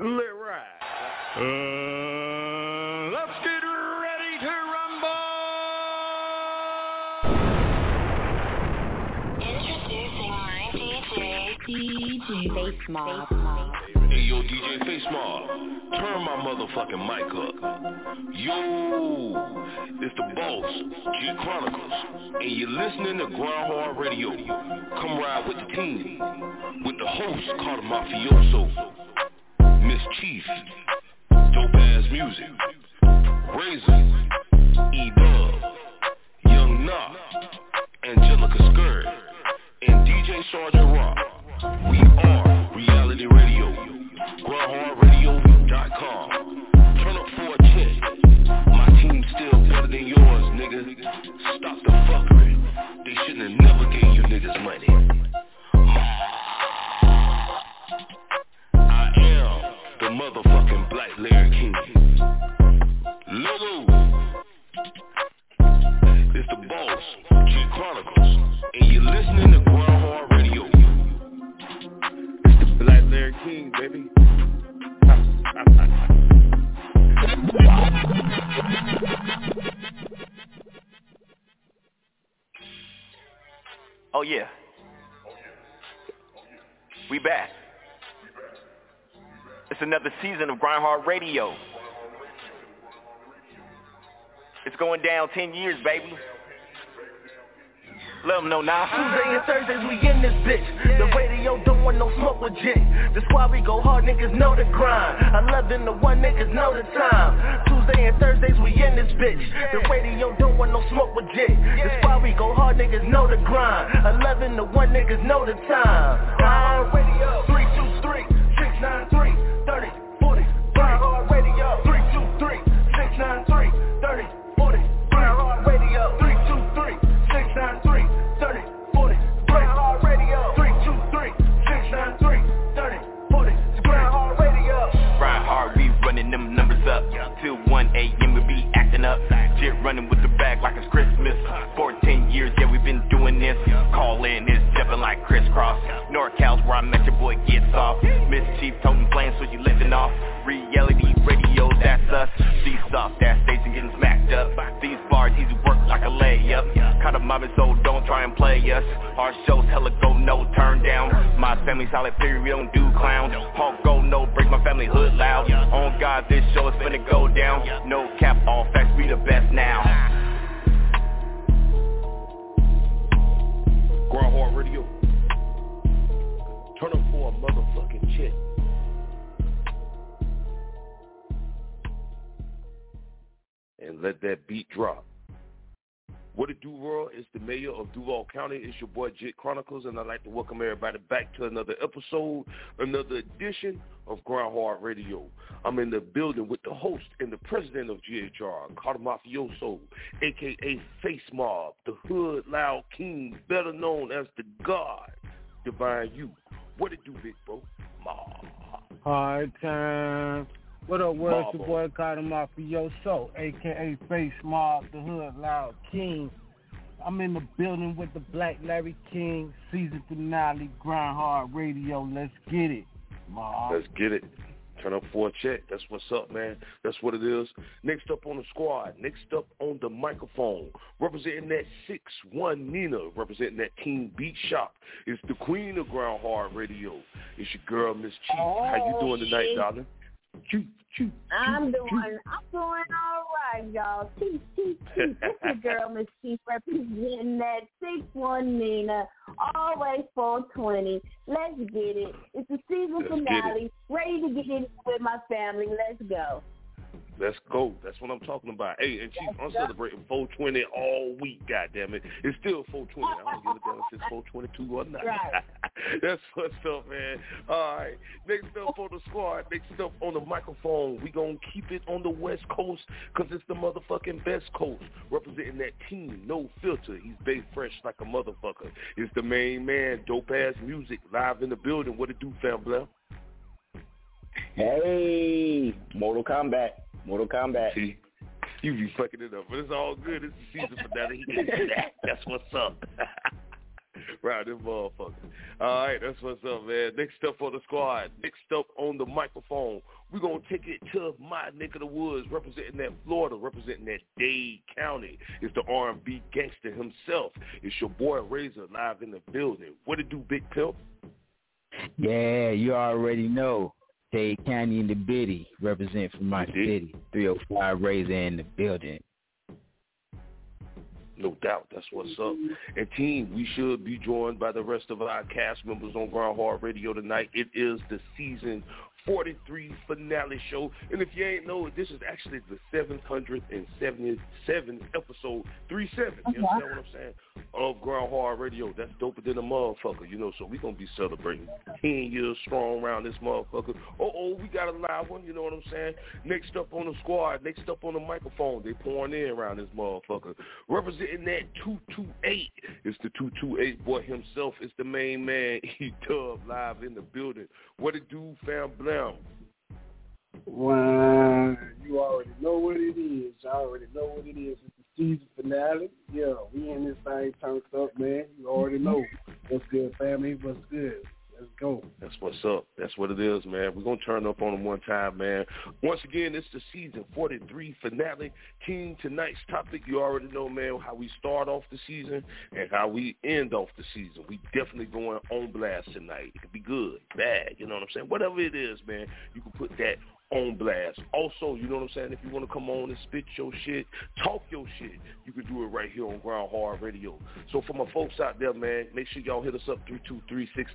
Let ride. Uh, let's get ready to rumble. Introducing my DJ, DJ Face Mob. Hey yo, DJ Face Mob, turn my motherfucking mic up. Yo, it's the boss, G Chronicles, and you're listening to Grindhard Radio. Come ride with the team, with the host called Mafioso, Miss Chief, Dope Ass Music, Razor, E-Dub, Young Knock, Angelica Skirt, and DJ Sergeant Rock. Season of Grindhard Radio. It's going down 10 years, baby. Let them know now. Tuesday and Thursdays we in this bitch. The radio don't want no smoke with jit. That's why we go hard, niggas know the grind. 11 to 1, niggas know the time. Tuesday and Thursdays we in this bitch. The radio don't want no smoke with jit. That's why we go hard, niggas know the grind. 11 to 1, niggas know the time. Hard radio. 323 693 like crisscross. NorCal's where I met your boy gets off. Miss Chief toting plans, so you lifting off. Reality radio, that's us. These soft ass station getting smacked up. These bars easy work like a layup. Kind a mobbing, so don't try and play us. Our shows hella go no turn down. My family solid theory, we don't do clown. Hawk go no break my family hood loud. On God, this show is finna go down. No cap, all facts, we the best now. Grindhard Radio. Let that beat drop. What it do, world? It's the mayor of Duval County. It's your boy Jit Chronicles, and I'd like to welcome everybody back to another episode, another edition of Ground Grindhard Radio. I'm in the building with the host and the president of GHR, Carter Mafioso, a.k.a. Face Mob, the Hood Loud King, better known as the God, Divine You. What it do, big bro? Mob. Hard time. What up, world? It's your Marvel. boy Carter Mafioso, aka Face Mob, the Hood Loud King. I'm in the building with the Black Larry King, season finale, Grind Hard Radio. Let's get it, Mob. Let's get it. Turn up for a check. That's what's up, man. That's what it is. Next up on the squad. Next up on the microphone. Representing that 6-1 Nina. Representing that King Beat Shop. It's the queen of Grind Hard Radio. It's your girl, Miss Chief. How you doing oh, tonight, shit. darling? Choo, choo, I'm choo, doing, I'm doing all right, y'all. Chief, chief, chief. This your girl, Miss Chief, representing that six one Nina, always four twenty. Let's get it. It's the season Let's finale. Ready to get in with my family. Let's go. Let's go. That's what I'm talking about. Hey, and Chief, I'm celebrating 420 all week, goddamn it. It's still 420. I don't give a damn if it's 422 or not. Right. That's what's up, man. All right. Next up on the squad, next up on the microphone, we going to keep it on the West Coast because it's the motherfucking best coast. Representing that team, no filter. He's Bay Fresh like a motherfucker. It's the main man, dope ass music, live in the building. What it do, fam, Blair? Hey, Mortal Kombat. Mortal Kombat. See, you be fucking it up, but it's all good. It's the season finale. He can do that. That's what's up. Right, this motherfucker. All right, that's what's up, man. Next up on the squad. Next up on the microphone. We're going to take it to my neck of the woods, representing that Florida, representing that Dade County. It's the R&B gangster himself. It's your boy Razor live in the building. What it do, Big Pimp? Yeah, you already know. Dade County in the Biddy, represent from my city. 305 Razor in the building. No doubt, that's what's up. And team, we should be joined by the rest of our cast members on Grind Hard Radio tonight. It is the season 43 finale show. And if you ain't know it, this is actually the 777th episode, 37, you understand what I'm saying, of Grind Hard Radio. That's doper than a motherfucker, you know, so we going to be celebrating 10 years strong around this motherfucker. Oh, oh we got a live one, you know what I'm saying? Next up on the squad, next up on the microphone, they pouring in around this motherfucker. Representing that 228 is the 228 boy himself. It's the main man, E-Dub, live in the building. What it do, fam? Blam. Well, you already know what it is. You already know what it is. It's the season finale. Yeah, we in this thing turned up, man. You already know. What's good, family? What's good? Let's go. That's what's up. That's what it is, man. We're going to turn up on them one time, man. Once again, it's the season 43 finale. King, tonight's topic, you already know, man, how we start off the season and how we end off the season. We definitely going on blast tonight. It could be good, bad, you know what I'm saying? Whatever it is, man, you can put that on blast. Also, you know what I'm saying? If you want to come on and spit your shit, talk your shit, you can do it right here on Grind Hard Radio. So for my folks out there, man, make sure y'all hit us up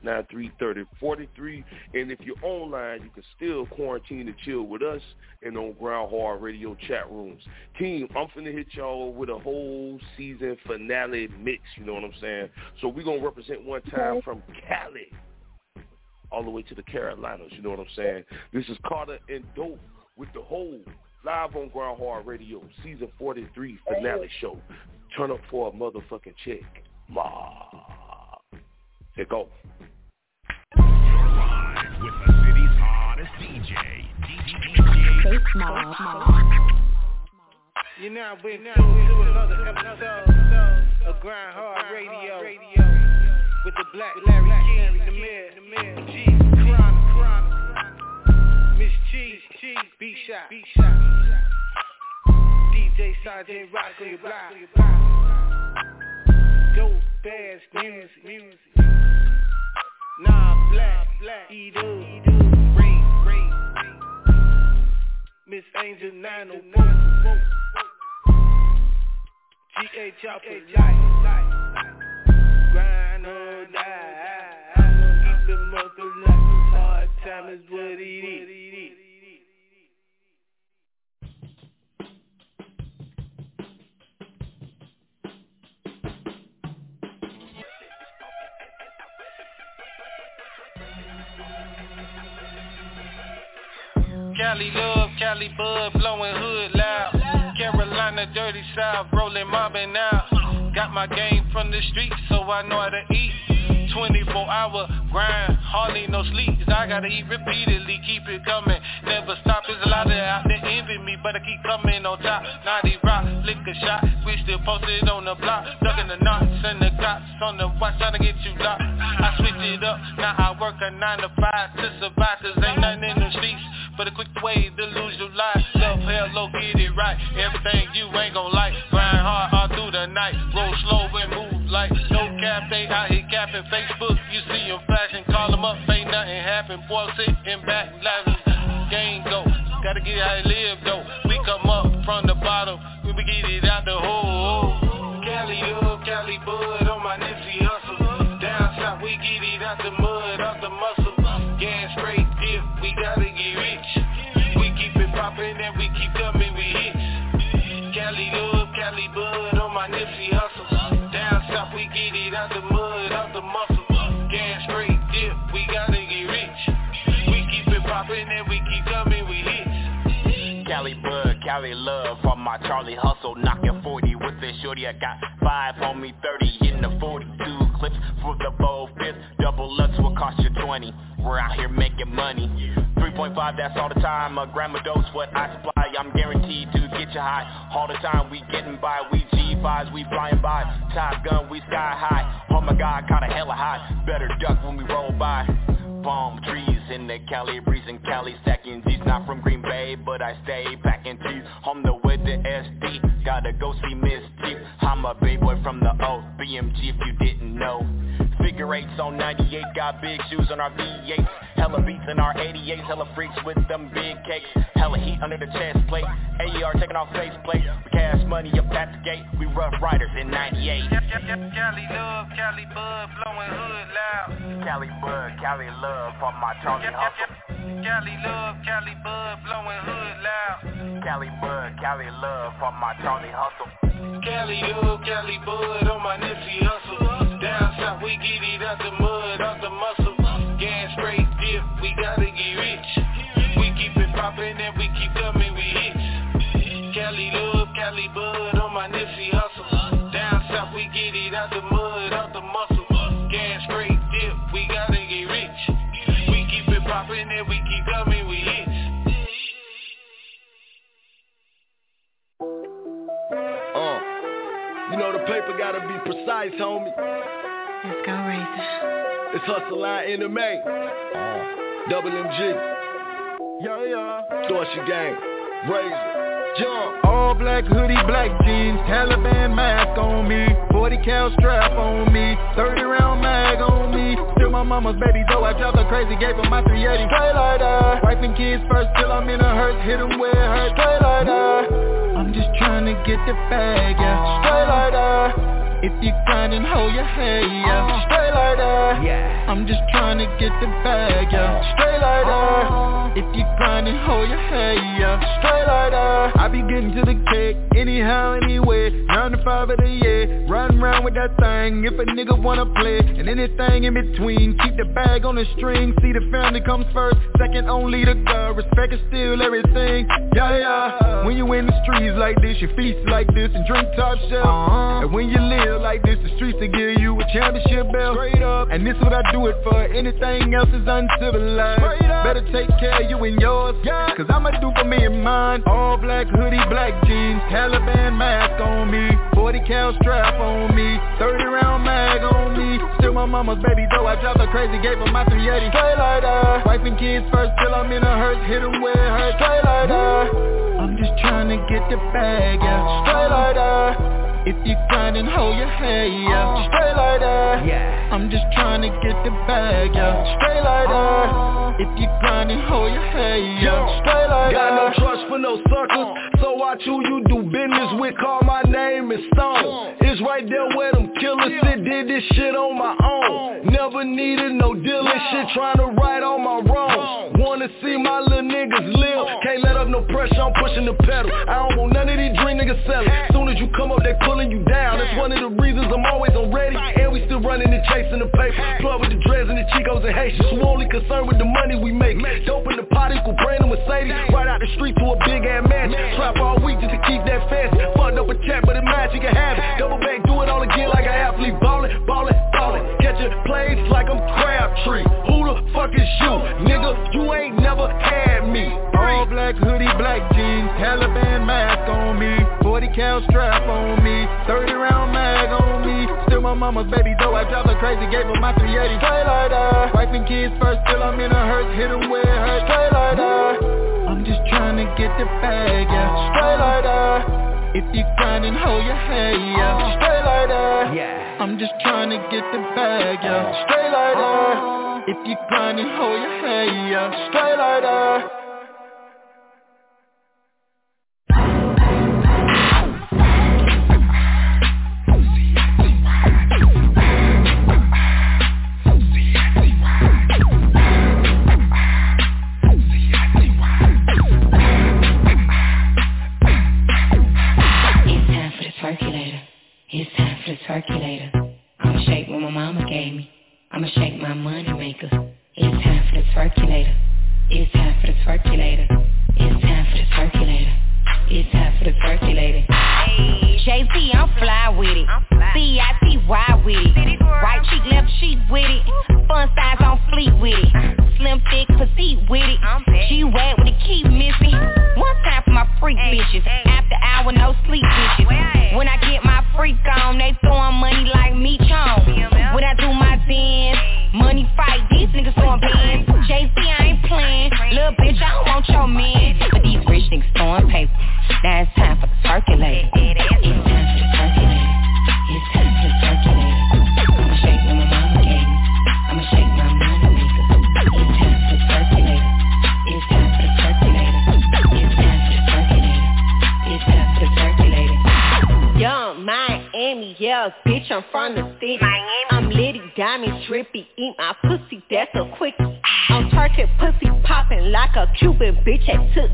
323-693-3043. And if you're online, you can still quarantine and chill with us and on Grind Hard Radio chat rooms. Team, I'm finna hit y'all with a whole season finale mix, you know what I'm saying? So we're going to represent one time from Cali all the way to the Carolinas. You know what I'm saying? This is Carter and Dope with the whole live on Grind Hard Radio, season 43 finale show. Turn up for a motherfucking check. Ma. Here go. Live with the city's hottest DJ, DJ You now been tuned to another episode. of Grind Hard Radio. with the Black Larry King, the mayor, G, Chronic, Miss Cheese, Cheese, B Shot, B Shot, DJ Sergeant Rock on your block, dope bass music, music, nah black, black, Ray, Ray, Miss Angel 904, G.A. Chopper, Light, grind or die. I'm gonna keep the mother Hard time is what it is. Cali love, Cali bud, blowing hood loud. Dirty south, rolling mobbing out. Got my game from the streets, so I know how to eat. 24 hour grind, hardly no sleep. I gotta eat repeatedly, keep it coming. Never stop, there's a lot of out there envy me, but I keep coming on top. Naughty rock, lick a shot, we still posted on the block. Ducking the knots and the cops on the watch, trying to get you locked. I switch it up, now I work a 9 to 5 to survive, cause ain't nothing in the streets. But a quick way to lose your life Love, hell, low, get it right Everything you ain't gon' like Grind hard all through the night Roll slow and move like No cap, they out here capping Facebook, you see them flashing Call them up, ain't nothing happen Boy, sitting back, laughing Game go. Gotta get how to live though. We come up from the bottom We be get it out the hole. Cali up, Cali bud On my Nipsey Hussle. Down south, we get it out the out the mud Out the muscle Gas straight dip, we gotta get rich We keep it poppin' and we keep coming with hits Cali bud, Cali love from my Charlie hustle, knocking 40 with this shorty. I got five on me, 30 in the 42 clips for the bow fifth. Double Lux will cost you 20. We're out here making money. 3.5, that's all the time. A gram of dose, what I supply fly, I'm guaranteed to get you high. All the time we getting by, we G5s, we flying by. Top gun, we sky high. Oh my God, kinda hella high. Better duck when we roll by. Palm trees in the Cali breeze in Cali stacking G's Not from Green Bay, but I stay packing G's Home the with the SD, gotta go see Miss Chief I'm a big boy from the O, BMG if you didn't know Figure eights on 98, got big shoes on our V8s Hella beats in our 88s, hella freaks with them big cakes. Hella heat under the chest plate, AER taking off face plate We cash money up at the gate, we rough riders in 98 Cali love, Cali bud, blowing hood loud. Cali bud, Cali love from my Charlie hustle Cali love, Cali bud, blowing hood loud. Cali bud, Cali love from my Charlie hustle. Cali love, Cali bud, on my Nipsey Hussle Down south we get it out the mud, out the muscle. Gang straight dip, we gotta get rich. We keep it poppin' and we keep coming with hits. Cali love, Cali bud, on my Nipsey hustle Down south we get it out the mud, you know the paper gotta be precise, homie. Let's go, Razor. It's Hustle Line MMA. Uh, Double MG. Yeah, yeah. Dorsey Gang. Razor. Jump. All black hoodie, black jeans, Taliban mask on me, 40 cal strap on me, 30 round mag on me. Still my mama's baby, though I dropped her crazy, gave her my 380. Straight like that. Wiping kids first till I'm in a hearse, hit 'em where it hurts. Straight like that. I'm just trying to get the bag, yeah. Straight like that. If you grinding, hold your head, yeah. Uh-huh. Straight like that. Yeah. I'm just trying to get the bag, yeah. Uh-huh. Straight like that. Uh-huh. If you grinding, hold your head, yeah. Straight like that. I be getting to the cake, anyhow, anyway. Nine to five of the year, riding around with that thing. If a nigga wanna play, and anything in between, keep the bag on the string. See the family comes first, second only to God. Respect is still everything. Yeah, yeah. When you in the streets like this, you feast like this and drink top shelf. Uh-huh. And when you live like this, the streets will give you a championship belt. Straight up. And this what I do it for. Anything else is uncivilized. Straight up. Better take care of you and yours. Yeah. Cause I'ma do for me and mine. All black hoodie, black jeans, Taliban mask on me, 40 cal strap on me, 30 round mag on me. Still my mama's baby, though I drive her crazy, gave her my 380. Straight like that. Wife and kids first till I'm in a hearse, hit 'em where it hurts. Straight like that. I'm just trying to get the bag, yeah. Straight like that. If you grinding, hold your head, yeah. Uh. Straight like that. Yeah. I'm just trying to get the bag, yeah. Uh. Straight like that. Uh. If you grinding, hold your head, yeah. Straight like Got that. no trust for no suckers, so watch who you do business with. Call my name is Stone. It's right there where them killers sit. Did this shit on my own. Never needed no dealing shit, trying to right all my wrongs. Wanna see my little niggas live. Can't let up no pressure, I'm pushing the pedal. I don't want none of these dream niggas selling. Soon as you come up, they pulling you down. That's one of the reasons I'm always on ready. And we still running and chasing the paper. Plug with the dreads and the Chicos and Haitians. Who only concerned with the money we make. Dope in the pot equal brand new Mercedes. Right out the street to a big ass mansion. Trap all week just to keep that fast. Fucked up a check, but match you can have it. Double back, do it all again like an athlete. Ballin', ballin', ballin'. Catch your plays like I'm Crabtree. Who the fuck is you? Nigga, you ain't never had me. All black hoodie, black jeans, Taliban mask on me, 40 cal strap on me, 30 round mag on me. Still my mama's baby, though I drive her crazy, gave her my 380. Straight like that. Wife and kids first, till I'm in a hearse, hit 'em where it hurts. Straight like that. I'm just trying to get the bag, yeah. Straight like that. If you grinding, hold your head, yeah. Uh-huh. Straight like that. Yeah. I'm just trying to get the bag, yeah. Uh-huh. Straight like that. Uh-huh. If you grinding, hold your head, yeah. Straight like that. It's time for the circulator. I'ma shake what my mama gave me. I'ma shake my money maker. It's time for the circulator. It's time for the circulator. It's time for the circulator. It's time for the percolating. Hey. JC, I'm fly with it. B-I-T-Y with it. Right cheek, left cheek with it. Fun size on fleet with it. Slim, thick, petite with it. G-Wag with the key missing. One time for my freak bitches. After hour, no sleep bitches. When I get my freak on, they throwing money like me chong. When I do my dance money fight, these niggas throwing bands. Jay-Z, I ain't playing. Little bitch, I don't want your man. But these rich niggas throwing paper. Now it's time for the circulator. It's time for yeah, bitch, I'm from the city. I'm litty, diamond, trippy, eat my pussy, that's a quick. I'm turkey, pussy popping like a Cuban bitch at took.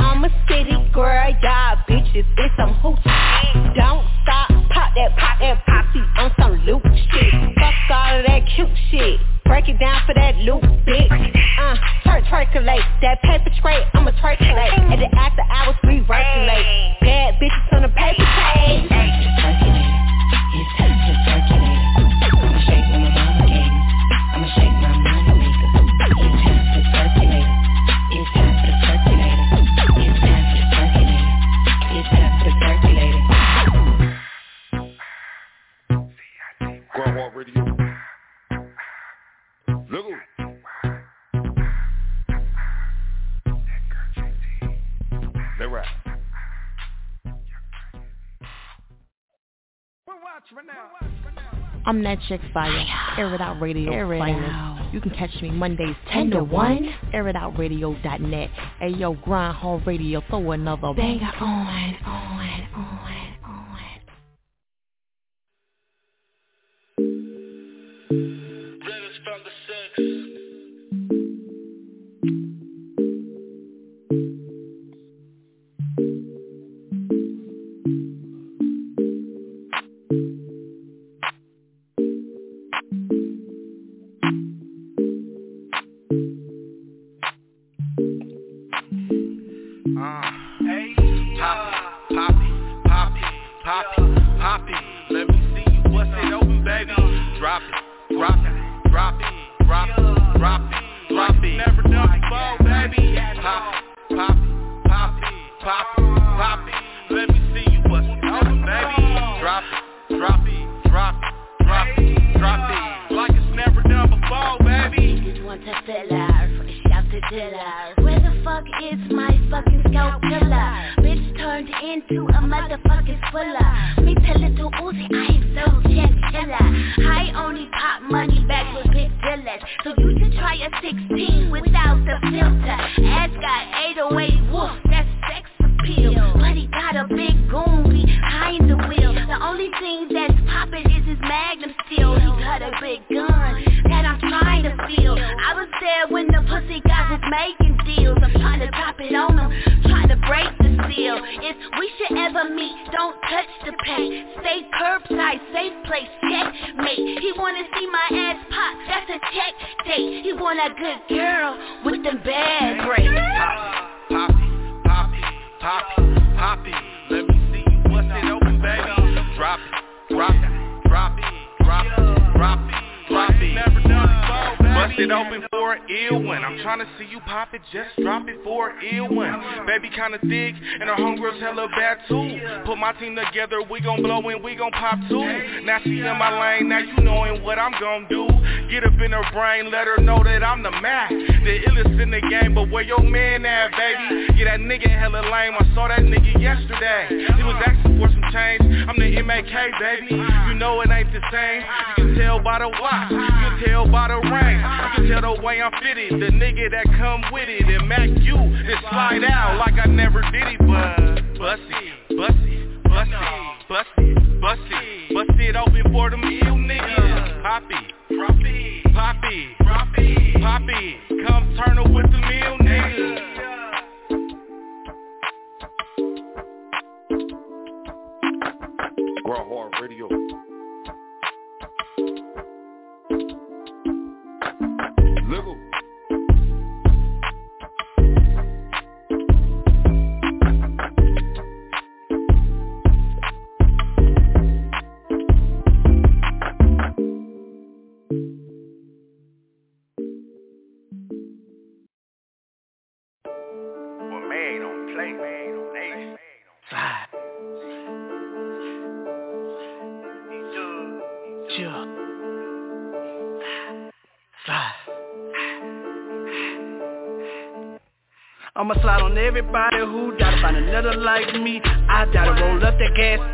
I'm a city girl, y'all bitches, it's some hoochie. Don't stop, pop that, pop that pussy on some loop shit. Fuck all of that cute shit. Break it down for that loop, bitch. Uh, twerk, twerkulate. That paper straight, I'ma twerkulate. At the after hours, we circulate. Bad bitches on the paper page. I'm that chick fire. Air it out radio Air it out. You can catch me Mondays 10 to 1. AirItOutRadio.net. Hey yo, Grind Hard Radio. Throw another Banger on, on, on, gon' pop too. Now she in my lane, now you knowin' what I'm gon' do. Get up in her brain, let her know that I'm the Mac. The illest in the game, but where your man at, baby? Yeah, that nigga hella lame, I saw that nigga yesterday. He was asking for some change, I'm the MAK, baby. You know it ain't the same. You can tell by the watch, you can tell by the ring. You can tell the way I'm fitted, the nigga that come with it. And Mac, you just slide out like I never did it, but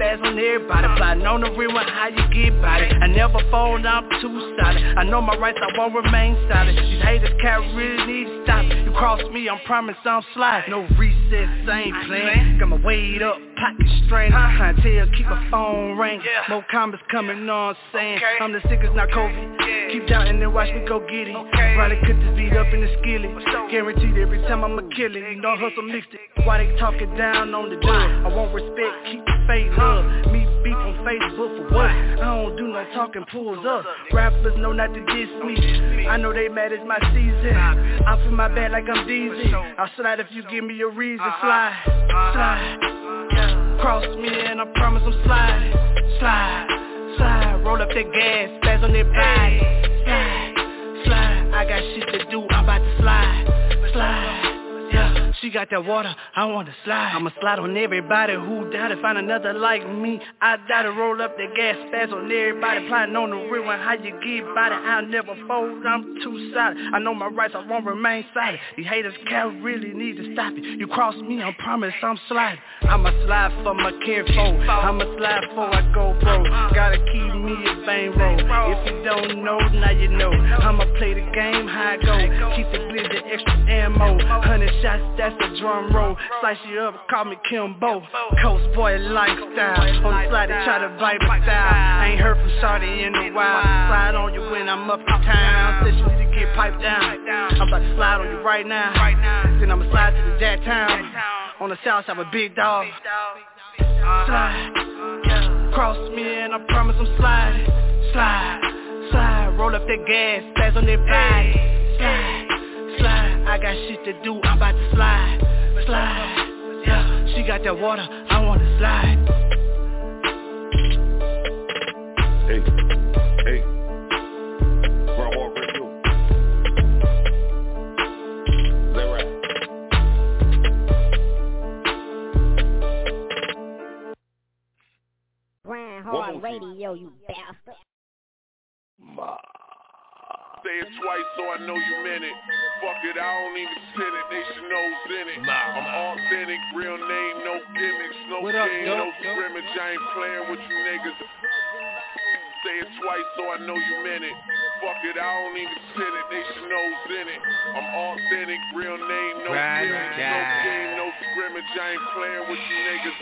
fast on everybody. Plotting on the real how you get by it. I never fold, I'm too solid. I know my rights, I won't remain silent. These haters can't really need stop. You cross me, I'm promise I'm slide. No reset, same plan. Got my weight up, pocket strain. Clientele, keep my phone ring. More comments coming on, saying I'm the sickest, not COVID. Keep doubting and watch me go get it. Probably cook this beat up in the skillet. Guaranteed every time I'ma kill it. You know hustle mixed it. Why they talking down on the dub? I want respect, keep the faith up. Me beef on Facebook for what? I don't do no talking, pulls up. Rappers know not to diss me. I know they mad it's my season. I feel my bad like I'm Deezy. I'll slide if you give me a reason. Uh-huh. Slide, slide. Cross me and I promise I'm sliding. Slide, slide. Roll up that gas, fast on that body. Slide, slide. I got shit to do, I'm about to slide. Slide. Yeah, she got that water, I wanna slide. I'ma slide on everybody who doubt to find another like me. I doubt to roll up that gas fast on everybody. Plotting on the real one, how you get by it? I'll never fold, I'm too solid. I know my rights, I won't remain silent. These haters can't really need to stop it. You cross me, I promise I'm sliding. I'ma slide for my kinfolk I'ma slide for I go broke. Gotta keep me a bankroll If you don't know, now you know. I'ma play the game, how I go. Keep the blizzard extra ammo. Hundred shots, that's a drum roll. Slice you up, call me Kimbo. Coast boy lifestyle. On the slide, they try to bite my style. Ain't heard from Shawty in a while. Slide on you when I'm up in town. Said you need to get piped down. I'm about to slide on you right now. Then I'ma slide to the Jack Town. On the south side, a big dog. Slide. Cross me and I promise I'm sliding. Slide. Slide. Roll up that gas, fast on that body. Slide. Slide. I got shit to do, I'm about to slide. Slide. Yeah, she got that water, I wanna slide. Hey, hey, Grind Hard Radio. Is that right? Grind One more hard time. radio, you bastard. Say it twice so I know you meant it. Fuck it, I don't even send it. They should know who's in it. I'm authentic, real name, no gimmicks, no What up, game, Dope? no scrimmage. I ain't playing with you niggas. Say it twice so I know you meant it. Fuck it, I don't even send it. They should know who's in it. I'm authentic, real name, no gimmicks, no game, no scrimmage. I ain't playing with you niggas.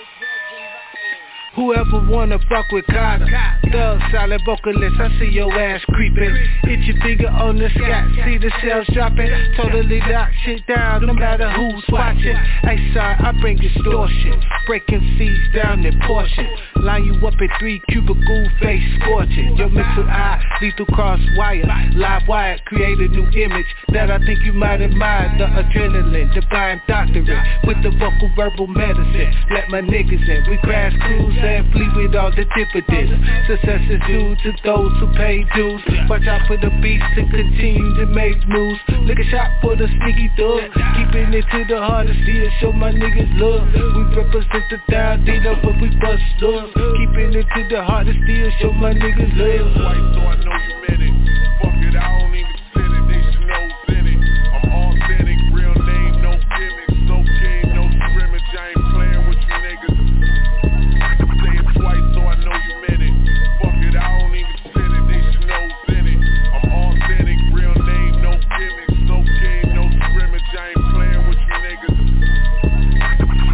Whoever wanna fuck with Carter. Thug solid vocalist, I see your ass creeping. Hit your finger on the sky, see the shells dropping. Totally lock shit down, no matter who's watching. Hey sorry, I bring distortion Breaking seeds down in portion Line you up in three cubicle face scorching Your mental eye, lethal cross wire Live wire, create a new image That I think you might admire. The adrenaline, divine doctorate With the vocal verbal medicine. Let my niggas in, we grass cruise and flee with all the dividends. Success is due to those who pay dues. Watch out for the beats to continue to make moves. Lick a shot for the sneaky thug. Keeping it to the to see show my niggas love. We represent the down dealer but we bust love Keeping it to the heart to still show my niggas love Twice so I know you meant it. Fuck it, I don't even send it. They should know it. I'm authentic, real name, no gimmicks, no game, no scrimmage. I ain't playing with you niggas. Say it twice so I know you meant it. Fuck it, I don't even send it. They should know it. I'm authentic, real name, no gimmicks, no game, no scrimmage. I ain't playing with you niggas.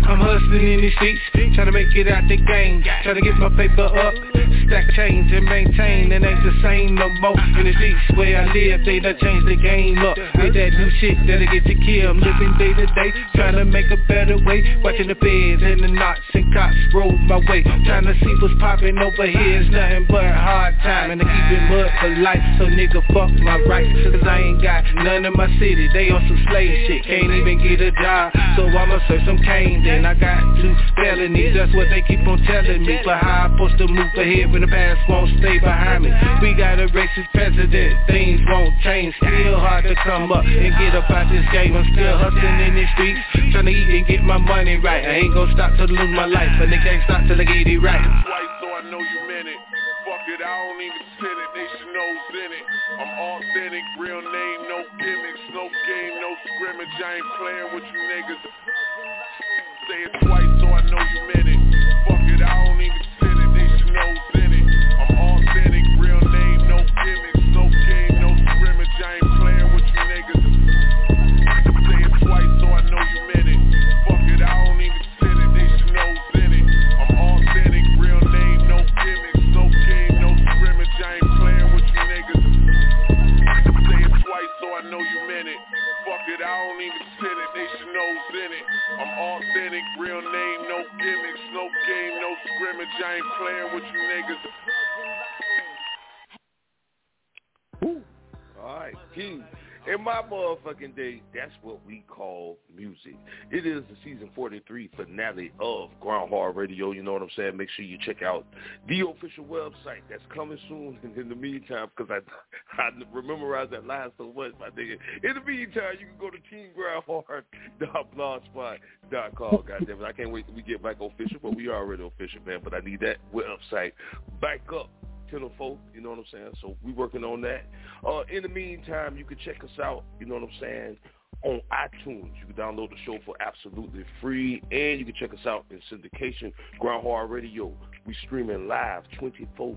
I'm hustling in these streets, trying to make it out the game, to get my paper up, stack change and maintain, and ain't the same no more. In the streets where I live, they done changed the game up. With that new shit that'll get you killed, I'm living day to day, trying to make a better way. Watching the feds and the knots and cops roll my way, trying to see what's popping over here. It's nothing but hard time, and I keep it mud for life. So nigga, fuck my rights, cause I ain't got none in my city. They on some slave shit, can't even get a job, so I'ma serve some cane. Then I got two felonies, that's what they keep on telling me. But how I'm supposed to move ahead when the past won't stay behind me? We got a racist president, things won't change. Still hard to come up and get up out this game. I'm still hustling in the streets, trying to eat and get my money right. I ain't gonna stop till I lose my life. A nigga ain't stop till I get it right. Twice, so I know you meant it. Fuck it, I don't even spin it. They should know who's in it. I'm authentic, real name, no gimmicks, no game, no scrimmage. I ain't playing with you niggas. Say it twice, so I know you meant it. Fuck it, I don't even spin it. They should I'm authentic, real name, no gimmicks, no game, no scrimmage. I ain't playing with you niggas. Say it twice, so I know you meant it. Fuck it, I don't even. They should know who's in it. I'm authentic, real name, no gimmicks, no game, no scrimmage. I ain't playing with you niggas. Say it twice, so I know you meant it. Fuck it, I don't even it. They should know who's in it. I'm authentic, real name, no gimmicks, no game, no scrimmage. I ain't playing with you niggas. King. In my motherfucking day, that's what we call music. It is the season 43 finale of Grind Hard Radio. You know what I'm saying? Make sure you check out the official website that's coming soon. And in the meantime, because I I memorize that line so much, my nigga. In the meantime, you can go to teamgrindhard.blogspot.com. Goddamn it, I can't wait till we get back official, but we are already official, man. But I need that website back up tenfold, you know what I'm saying? So we working on that. Uh, in the meantime, you can check us out, you know what I'm saying, on iTunes. You can download the show for absolutely free, and you can check us out in syndication, Grind Hard Radio. We streaming live 24-7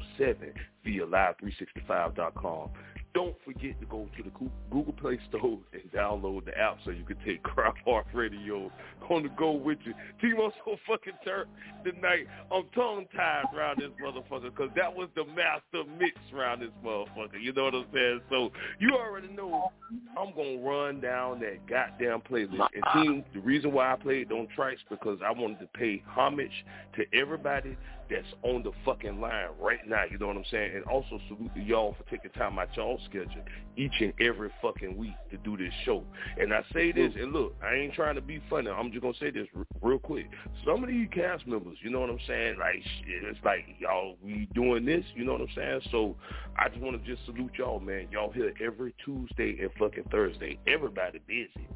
via live365.com. Don't forget to go to the Google Play Store and download the app so you can take Grind Hard Radio on the go with you. Timo so fucking turned tonight. I'm tongue-tied around this motherfucker because that was the master mix around this motherfucker. You know what I'm saying? So you already know I'm going to run down that goddamn playlist. And team, the reason why I played on tracks because I wanted to pay homage to everybody that's on the fucking line right now. You know what I'm saying? And also salute to y'all for taking time out y'all schedule each and every fucking week to do this show. And I say this, and look, I ain't trying to be funny. I'm just gonna say this r- real quick. Some of these cast members, you know what I'm saying? Like, shit, it's like y'all we doing this. You know what I'm saying? So I just want to just salute y'all, man. Y'all here every Tuesday and fucking Thursday. Everybody busy.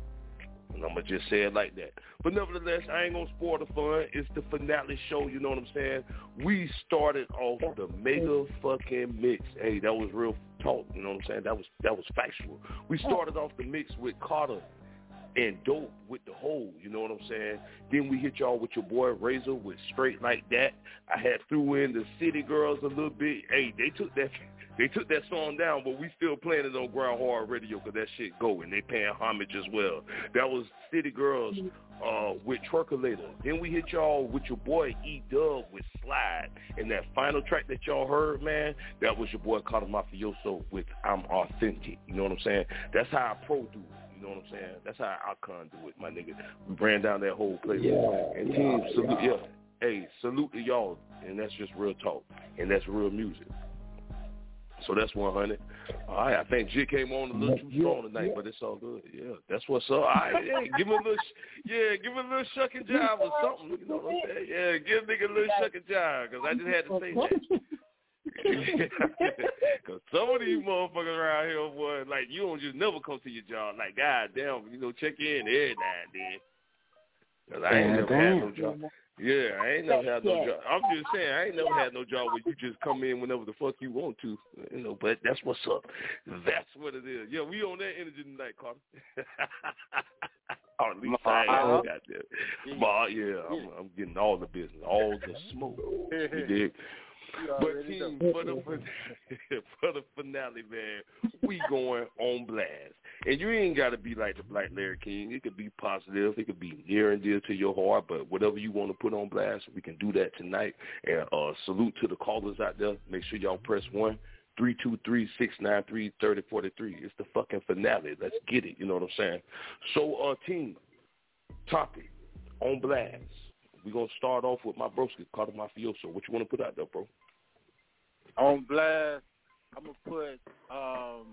And I'm going to just say it like that. But nevertheless, I ain't going to spoil the fun. It's the finale show, you know what I'm saying? We started off the mega fucking mix. Hey, that was real talk, you know what I'm saying? That was that was factual. We started off the mix with Carter and Dope with the hole, you know what I'm saying? Then we hit y'all with your boy Razor with Straight Like That. I had threw in the City Girls a little bit. Hey, they took that they took that song down, but we still playing it on Grind Hard Radio because that shit go, and they paying homage as well. That was City Girls uh, with Twerkulator. Then we hit y'all with your boy E Dub with Slide, and that final track that y'all heard, man, that was your boy Carter Mafioso with I'm Authentic. You know what I'm saying? That's how I pro do it. You know what I'm saying? That's how I con do it, my nigga. We ran down that whole playlist. Yeah, and yeah, team, salute, yeah. yeah. Hey, salute to y'all, and that's just real talk, and that's real music. So that's 100. All right, I think Jit came on a little too strong tonight, but it's all good. Yeah, that's what's up. All right, hey, give him a little, yeah, give him a little shuck and jive or something. You know what I'm saying? Yeah, give nigga a little shuck and jive because I just had to say that. Cause some of these motherfuckers around here, boy, like you don't just never come to your job. Like, god damn, you know, check in every now and then. Cause I ain't God never had no job. Yeah, I ain't never had no Yeah. job. I'm just saying, I ain't never had no job where you just come in whenever the fuck you want to. You know, but that's what's up. That's what it is. Yeah, we on that energy tonight, Carter. or at least I Uh-huh. am. Goddamn. But yeah, I'm, I'm getting all the business, all the smoke. You dig? But team, for the for the finale, man, we going on blast. And you ain't got to be like the Black Larry King. It could be positive. It could be near and dear to your heart. But whatever you want to put on blast, we can do that tonight. And uh, salute to the callers out there. Make sure y'all press one. Three two three six nine three thirty forty three. It's the fucking finale. Let's get it. You know what I'm saying? So, uh, team, topic on blast. We're gonna start off with my broski, Carter Mafioso. What you want to put out there, bro? On blast, I'm gonna put um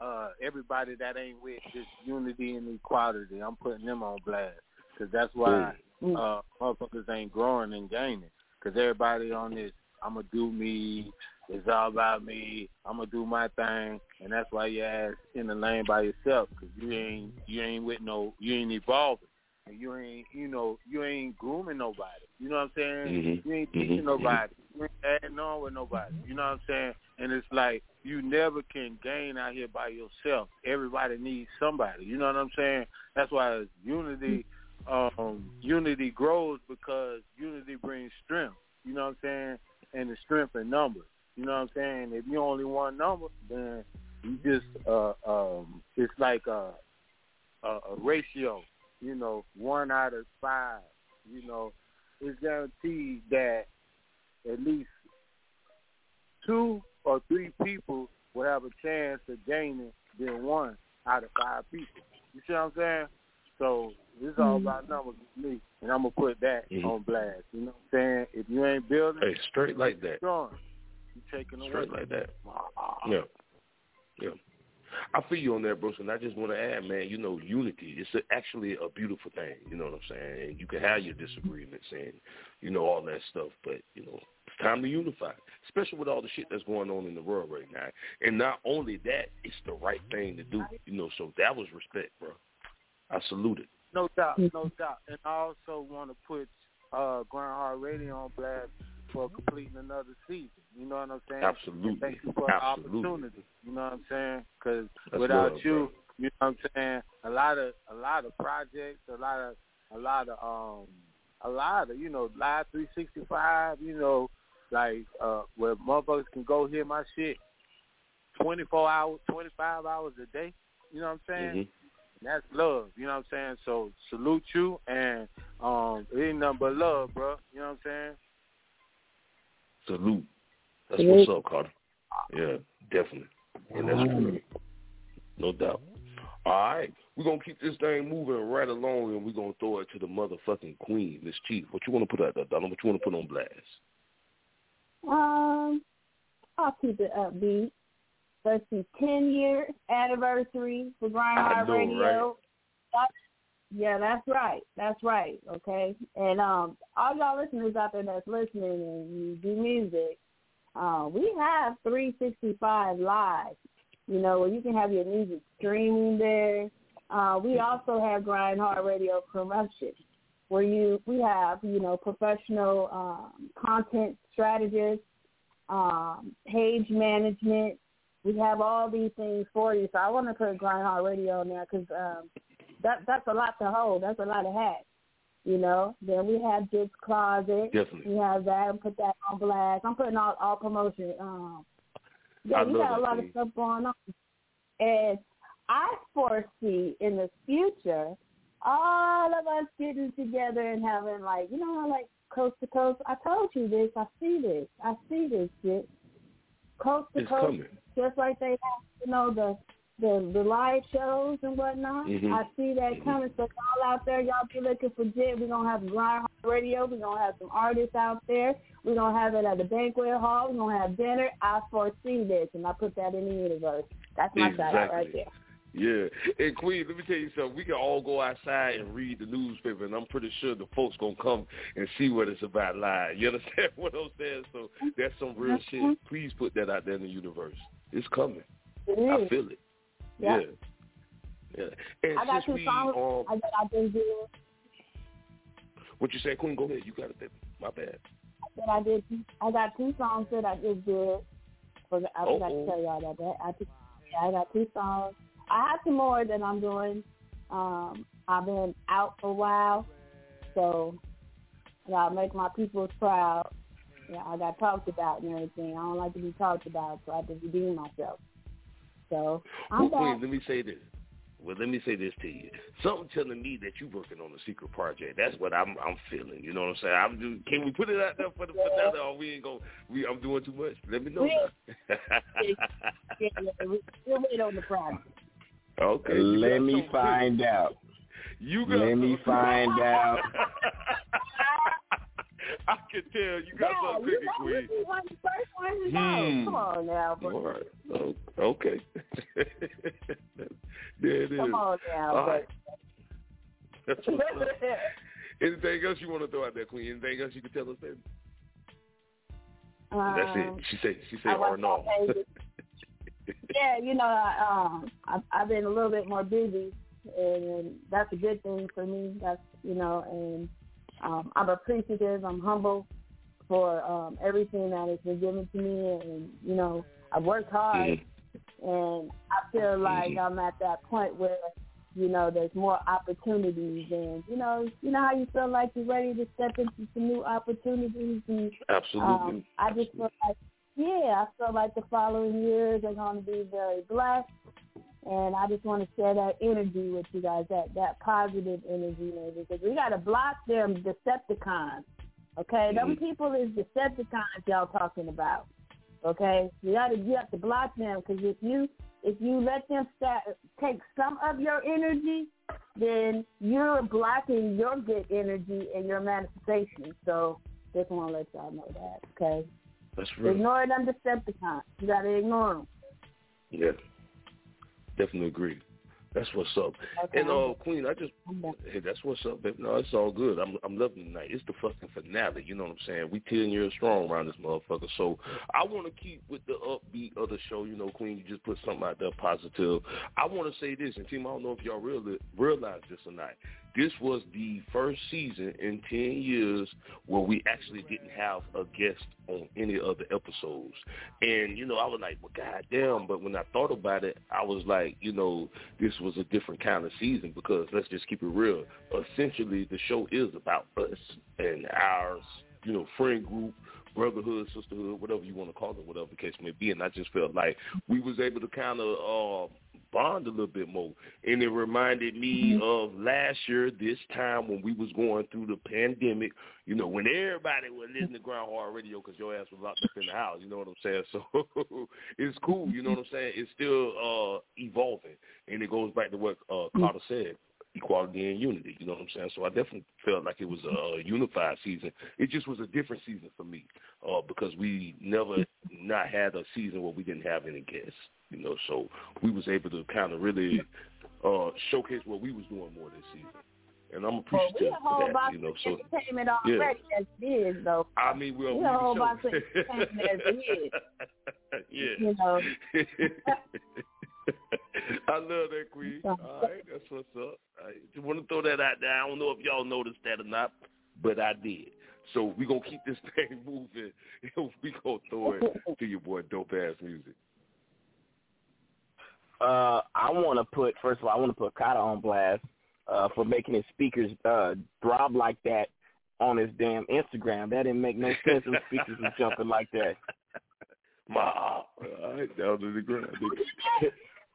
uh everybody that ain't with this unity and equality. I'm putting them on blast because that's why uh motherfuckers ain't growing and gaining. Because everybody on this, I'm gonna do me. It's all about me. I'm gonna do my thing, and that's why your ass in the lane by yourself because you ain't you ain't with no you ain't evolving. You ain't, you know, you ain't grooming nobody. You know what I'm saying? Mhm. You ain't Mhm. teaching nobody. You ain't adding on with nobody. You know what I'm saying? And it's like you never can gain out here by yourself. Everybody needs somebody. You know what I'm saying? That's why unity, um, unity grows because unity brings strength. You know what I'm saying? And the strength in numbers. You know what I'm saying? If you only one number, then you just uh um it's like a a, a ratio, you know, one out of five, you know, it's guaranteed that at least two or three people will have a chance of gaining than one out of five people. You see what I'm saying? So this is all Mhm. about numbers with me, and I'm gonna put that Mhm. on blast. You know what I'm saying? If you ain't building, Hey, straight like that. strong, you taking away. Straight like that. Yeah. Yeah. I feel you on that, bro. And I just want to add, man, you know, unity is actually a beautiful thing. You know what I'm saying? And you can have your disagreements and, you know, all that stuff. But, you know, it's time to unify, especially with all the shit that's going on in the world right now. And not only that, it's the right thing to do. You know, so that was respect, bro. I salute it. No doubt, no doubt. And I also want to put uh, Hard Radio on blast for completing another season. You know what I'm saying? Absolutely. And thank you for the Absolutely. opportunity. You know what I'm saying? Because without love, you, bro. you know what I'm saying, a lot of a lot of projects, a lot of a lot of um a lot of you know live 365. You know, like uh where motherfuckers can go hear my shit 24 hours, 25 hours a day. You know what I'm saying? Mhm. That's love, you know what I'm saying? So salute you and um it ain't nothing but love, bro. You know what I'm saying? Salute. That's what's up, Carter. Yeah, definitely. And that's true. No doubt. All right. We're going to keep this thing moving right along and we're going to throw it to the motherfucking queen, Miss Chief. What you want to put out there, Donna? What you want to put on blast? Um, I'll keep it upbeat. Let's see, 10 year anniversary for Grind Hard Radio. That- Yeah, that's right. That's right. Okay. And um, all y'all listeners out there that's listening and you do music, uh, we have 365 live. You know, where you can have your music streaming there. Uh, we also have Grind Hard Radio promotion, where you we have you know professional um, content strategists, um, page management. We have all these things for you. So I want to put Grind Hard Radio on there because um, that that's a lot to hold. That's a lot of hats. You know. Then we have Dick's Closet. Definitely. We have that and put that on blast. I'm putting all all promotion. Um, yeah, I we got a lot thing. of stuff going on, and I foresee in the future all of us getting together and having like you know how like coast to coast. I told you this. I see this. I see this shit. Coast to It's coast, coming. just like they have you know the the the live shows and whatnot. Mhm. I see that coming. So y'all out there, y'all be looking for Jit. We're gonna have Hard Radio. We're gonna have some artists out there. We're gonna have it at the banquet hall. We're gonna have dinner. I foresee this, and I put that in the universe. That's my shout out right there. Yeah. And Queen, let me tell you something. We can all go outside and read the newspaper, and I'm pretty sure the folks going to come and see what it's about live. You understand what I'm saying? So that's some real shit. Please put that out there in the universe. It's coming. I feel it. Yeah. Yeah. I got two songs. um, I, I just did. what you say, Queen? Go ahead. You got it. Baby. My bad. I said I did. I got two songs that I just did. For the, I forgot Uh-oh. to tell y'all about that. I just, yeah, I got two songs. I have some more that I'm doing. Um, I've been out for a while, so I gotta make my people proud. Yeah, I got talked about and everything. I don't like to be talked about, so I have to redeem myself. So I'm Well, Queen, back. let me say this. Well, let me say this to you. Something telling me that you're working on a secret project. That's what I'm I'm feeling. You know what I'm saying? I'm do, Can we put it out there for the for that, or we ain't going we I'm doing too much? Let me know. Yeah, yeah, we- We'll wait on the project. okay. Let me find out. You got Let me find out. I can tell you got Yeah, something you cooking, know, Queen. this is one of the first ones to know. Hmm. Come on now, bro. All right. Oh, okay. there it is. Come on now, All but right. That's what's up. Anything else you want to throw out there, Queen? Anything else you can tell us, baby? That's it. Um, She said. She said, or no. yeah, you know, I, um, I've, I've been a little bit more busy, and that's a good thing for me. That's you know, and um, I'm appreciative. I'm humble for um, everything that has been given to me, and you know, I've worked hard, and I feel like I'm at that point where you know there's more opportunities, and you know, you know how you feel like you're ready to step into some new opportunities, and Absolutely. um, I just feel like, yeah, I feel like the following years are going to be very blessed, and I just want to share that energy with you guys, that that positive energy, because we got to block them Decepticons. Okay, them mm-hmm. people is Decepticons y'all talking about. Okay, you got to you have to block them because if you if you let them start, take some of your energy, then you're blocking your good energy and your manifestation. So just want to let y'all know that. Okay, That's real. ignore them Decepticons. You got to ignore them. Yeah, definitely agree. That's what's up. Okay. And uh, Queen, I just hey, that's what's up, baby. No, it's all good. I'm I'm loving tonight. It's the fucking finale. You know what I'm saying? We ten years strong around this motherfucker. So I want to keep with the upbeat of the show. You know, Queen, you just put something out there positive. I want to say this, and team, I don't know if y'all realize realize this or not. This was the first season in ten years where we actually didn't have a guest on any of the episodes. And you know, I was like, well, goddamn. But when I thought about it, I was like, you know, this was a different kind of season because let's just keep it real. Essentially, the show is about us and our, you know, friend group, brotherhood, sisterhood, whatever you want to call it, whatever the case may be. And I just felt like we was able to kind of uh, bond a little bit more. And it reminded me of last year, this time when we was going through the pandemic, you know, when everybody was listening to Grind Hard Radio because your ass was locked up in the house, you know what I'm saying? So it's cool, you know what I'm saying? It's still uh, evolving. And it goes back to what uh, Carter said equality and unity. You know what I'm saying? So I definitely felt like it was a unified season. It just was a different season for me uh, because we never not had a season where we didn't have any guests. You know, so we was able to kind of really uh, showcase what we was doing more this season. And I'm Well, appreciative we a whole of that. You know, so entertainment yeah. already as it is, though. I mean, we'll we a whole box of entertainment as it is. yeah. You know. I love that, Queen. All right, that's what's up. I just want to throw that out there. I don't know if y'all noticed that or not, but I did. So we gonna keep this thing moving. we gonna throw it to your boy dope ass music. Uh, I want to put first of all, I want to put Kata on blast uh, for making his speakers uh, throb like that on his damn Instagram. That didn't make no sense. His speakers was jumping like that. Ma, all right, down to the ground.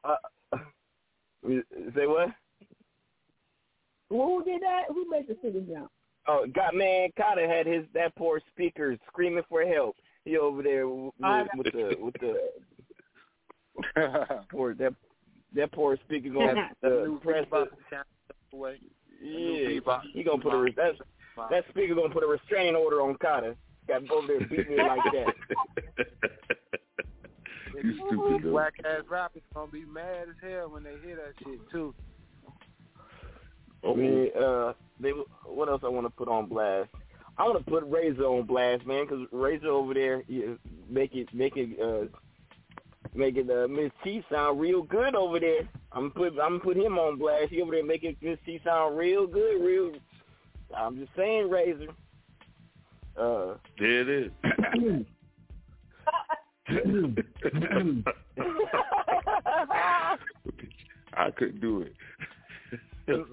Uh, say what? Who did that? Who made the city jump? Oh, God, man, Kata had his that poor speaker screaming for help. He over there with, with the with the poor that that poor speaker going to press the yeah. He gonna put a that that speaker gonna put a restraining order on Kata. Got over there beating me like that. You stupid dude. Whack ass rappers gonna be mad as hell when they hear that shit too. I mean, uh, they, what else I want to put on blast? I want to put Razor on blast, man, because Razor over there yeah, make it make it uh, make it uh, Miss T sound real good over there. I'm put I'm gonna put him on blast. He over there making Miss T sound real good, real. I'm just saying, Razor. Uh, there it is. I couldn't do it. and,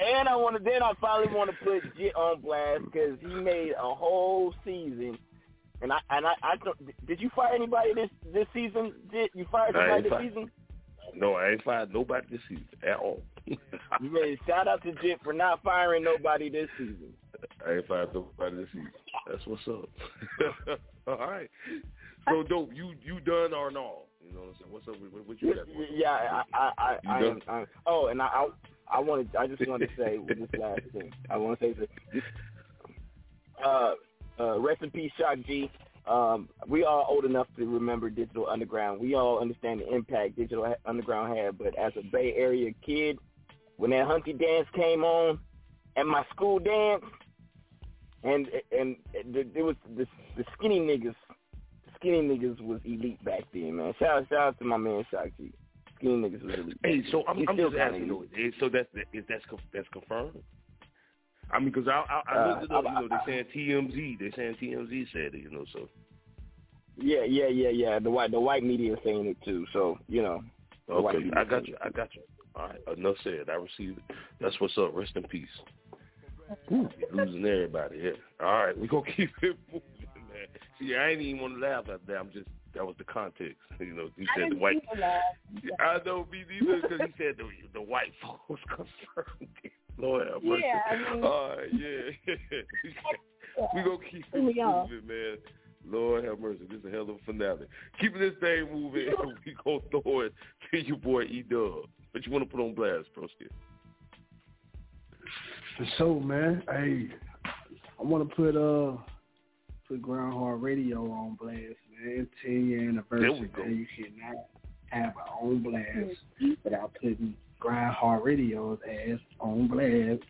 and I want to then I finally want to put Jit on blast because he made a whole season. And I and I, I don't, did you fire anybody this this season? Jit, you fired I somebody this season? No, I ain't fired nobody this season at all. You made shout out to Jit for not firing nobody this season. I ain't fired nobody this season. That's what's up. all right. So dope. You you done or no? You know what I'm saying? What's up? What, what you got? Yeah, I I I, I, am, I oh, and I I, I wanted I just wanted to say this last thing. I want to say this. Uh, uh, rest in peace, Shock G. Um, we all old enough to remember Digital Underground. We all understand the impact Digital Underground had. But as a Bay Area kid, when that Humpty dance came on at my school dance, and and it was the, the skinny niggas skinny niggas was elite back then, man. Shout shout out to my man Shock G. Skinny niggas was elite. Hey, so I'm, I'm still just asking. eh, So that's is that's that's confirmed? I mean, because I, I, I Uh, looked it up. I- you know, they're saying TMZ. They're saying TMZ said it. You know, so Yeah, yeah, yeah, yeah. The white the white media is saying it too. So you know. okay, I got you. I got you. All right, enough said. I received it. That's what's up. Rest in peace. Ooh, losing everybody. Yeah. All right, we're gonna keep it moving, man. See, I ain't even want to laugh at that. I'm just that was the context. You know, he said the white. I know me neither because he said the the white folks confirmed it. Lord have mercy. Yeah, I mean- All right, yeah. we gonna keep it Here we go. moving, man. Lord have mercy. This is a hell of a finale. Keeping this thing moving, we gonna throw it to your boy E Dub. But you want to put on blast, broski? For sure, man. Hey, I want to put uh put Grind Hard Radio on blast, man. Ten year anniversary. There we go. Man. You cannot have an on blast without putting Grind Hard Radio's ass on blast.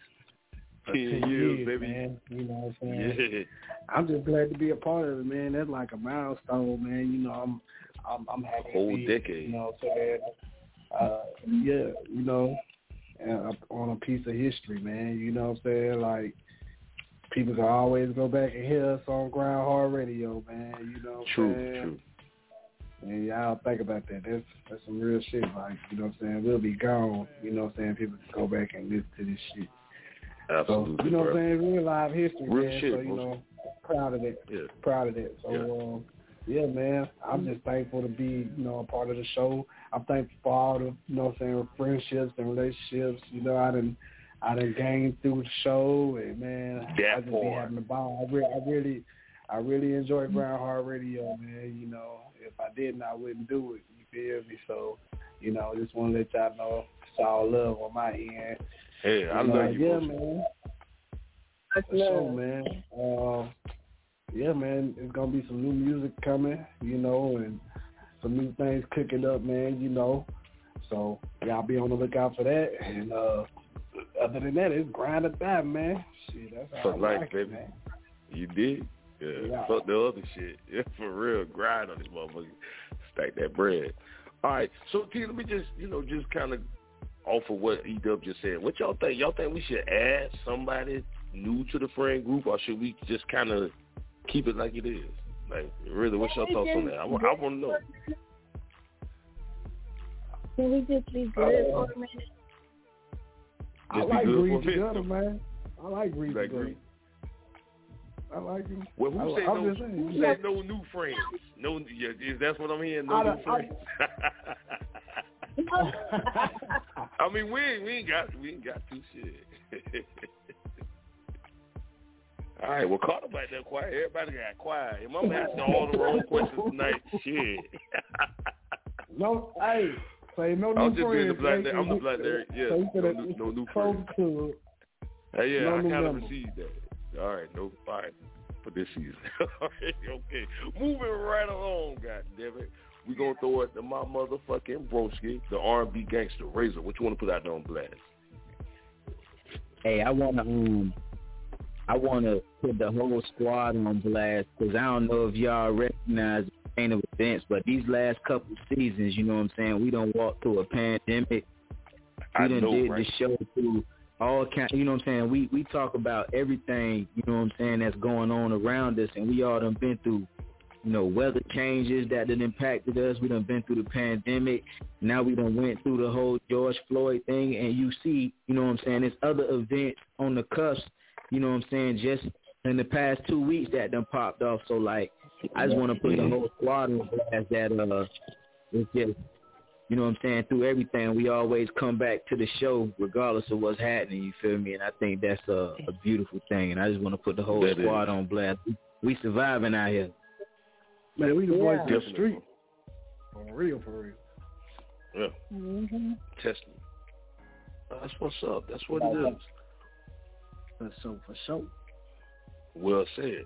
For 10 10 years, years, baby. man. You know what I'm saying? Yeah. I'm just glad to be a part of it, man. That's like a milestone, man. You know, I'm I'm I'm happy. Whole to be, decade. You know what I'm saying? Uh, yeah, you know, and on a piece of history, man. You know what I'm saying? Like people can always go back and hear us on Grind Hard Radio, man. You know what I'm True, saying? true. And y'all think about that. That's that's some real shit. Like, you know what I'm saying? We'll be gone. You know what I'm saying? People can go back and listen to this shit. Absolutely, So, you know bro. what I'm saying? Real live history, Real man. shit, so, you know, proud of that. Yeah. Proud of that. So, um, yeah, man, I'm just thankful to be, you know, a part of the show. I'm thankful for all the, you know what I'm saying, friendships and relationships. You know, I didn't, I didn't gain through the show, and man, That I just be having a ball. I, re- I really, I really enjoy Grind Hard Radio, man. You know, if I didn't, I wouldn't do it. You feel me? So, you know, just want to let y'all know it's all love on my end. Hey, I You know, love you, Yeah, bro. man. For sure, man. Uh, yeah, man. It's gonna be some new music coming, you know, and some new things cooking up, man. You know, so y'all be on the lookout for that. And uh, other than that, it's grind or die, man. Shit, that's how For I life, like baby. man. You did? Yeah. Yeah. Fuck the other shit. Yeah, for real. Grind on this motherfucker. Stack that bread. All right. So, T, let me just, you know, just kind of off of what E-Dub just said. What y'all think? Y'all think we should add somebody new to the friend group, or should we just kind of keep it like it is? Like, really, what's your thoughts on that? I, wa- I want to know. Can we just be uh, good for a minute? I like good for a Breezy minute. Man. I like Breezy like. I like him. Well, who I, said I'm no? Who said no new friends? No, yeah, is that's what I'm hearing? No I new friends. I mean, we ain't, we ain't got we ain't got to shit. all right, well, Carter back there quiet. Everybody got quiet. Your mama asking all the wrong questions tonight. Shit. No, hey, say no new I'm just being the friends. black. hey, Larry. I'm the black Larry. Yeah, so you no, said new, it's no new close friends. to Hey, yeah, no I new kind of number. received that. All right, no, all right, for this season. all right, okay. Moving right along, God damn it. We gonna throw it to my motherfucking broski, the R&B gangster Razor. What you want to put out there on blast? Hey, I wanna um, I wanna put the whole squad on blast because I don't know if y'all recognize the chain of events, but these last couple seasons, you know what I'm saying, we don't walk through a pandemic. We I done know, did right? the show through all kind. You know what I'm saying? We we talk about everything. You know what I'm saying that's going on around us, and we all done been through. You know, weather changes that done impacted us. We done been through the pandemic. Now we done went through the whole George Floyd thing, and you see, you know what I'm saying, there's other events on the cusp. You know what I'm saying? Just in the past two weeks that done popped off. So like, I just want to put the whole squad on blast that uh, it's just you know what I'm saying, through everything, we always come back to the show regardless of what's happening, you feel me? And I think that's a, a beautiful thing. And I just want to put the whole That squad is. on blast. We, we surviving out here. Man, we the boys Yeah. of the street. For real, for real. Yeah, Mm-hmm. testing. That's what's up. That's what it is. For sure, for sure. Well said.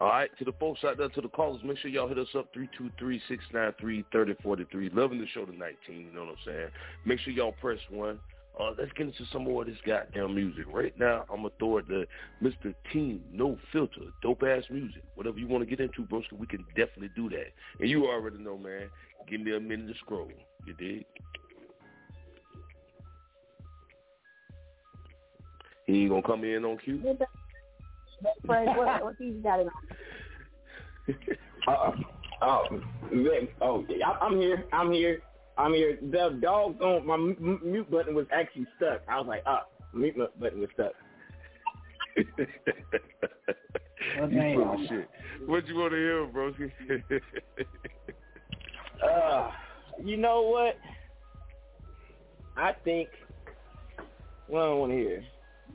All right, to the folks out there, to the callers, make sure y'all hit us up 323-693-3043. Loving the show tonight, team. You know what I'm saying? Make sure y'all press one. Uh, let's get into some more of this goddamn music. Right now, I'm going to throw it to Mr. Team No Filter. Dope-ass music. Whatever you want to get into, broski, we can definitely do that. And you already know, man. Give me a minute to scroll. You dig? He gonna come in on cue. Fred, what, what he's got it? Uh, oh, man, oh, I- I'm here. I'm here. I'm here. The dog on my m- m- mute button was actually stuck. I was like, ah, mute button was stuck. you full shit. What you want to hear, broski? Uh, you know what? I think. What do I want to hear?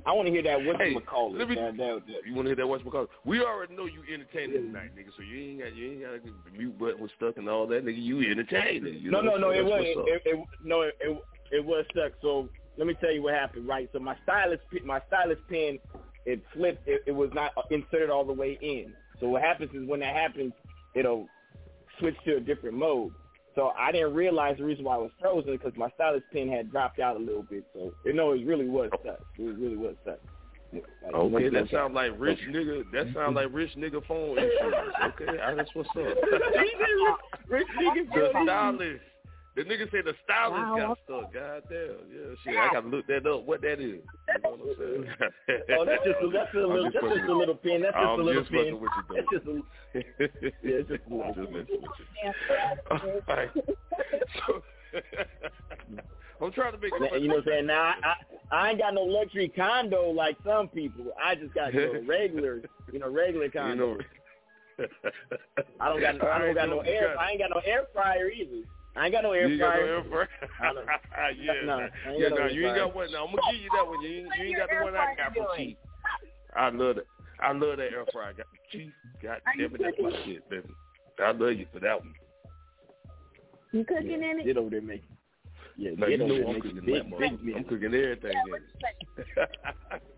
I want to hear that what Hey, you call it. me- That, that, that. You want to hear that What's McCall? We already know you entertaining tonight, nigga. So you ain't got you ain't got the mute button was stuck and all that, nigga. You entertaining. You no, know? no, no. So It was what's up. it, it, no, it, it it was stuck. So let me tell you what happened. Right. So my stylus my stylus pen it flipped. It, it was not inserted all the way in. So what happens is when that happens, it'll switch to a different mode. So I didn't realize the reason why I was frozen because my stylus pen had dropped out a little bit. So you know it really was stuck. It really was stuck. Like, Okay, once- that sounds like rich nigga. That sounds like rich nigga phone issues. Okay, ah, that's what's up. rich nigga the phone stylist. The nigga said the stylist Wow. got stuck. God damn. Yeah, shit. I gotta look that up. What that is? You know what I'm saying? Oh, that's just a, that's a I'm little just that's just a little pen. That's just I'm a little just pen. fucking with you, That's just a yeah, it's just a little Just messing with you. Alright. So, I'm trying to make it. You know what I'm saying? Now I, I I ain't got no luxury condo like some people. I just got you know, regular, you know, regular You condo. know. I don't got I don't got no air. got- I ain't got no air fryer either. I ain't got no air you ain't got no air fryer? I yeah, No, nah. Ain't yeah, got no nah, air you ain't got one. Now I'm gonna give you that one. You ain't, you ain't got the one I got for cheap. I love it. I love that air fryer. I got cheap. God Are damn it, that's my shit, baby. I love you for that one. You cooking in it? Get over there, making. Yeah, Now get you know I'm cooking big, that big motherfucker. meals. I'm cooking everything in it.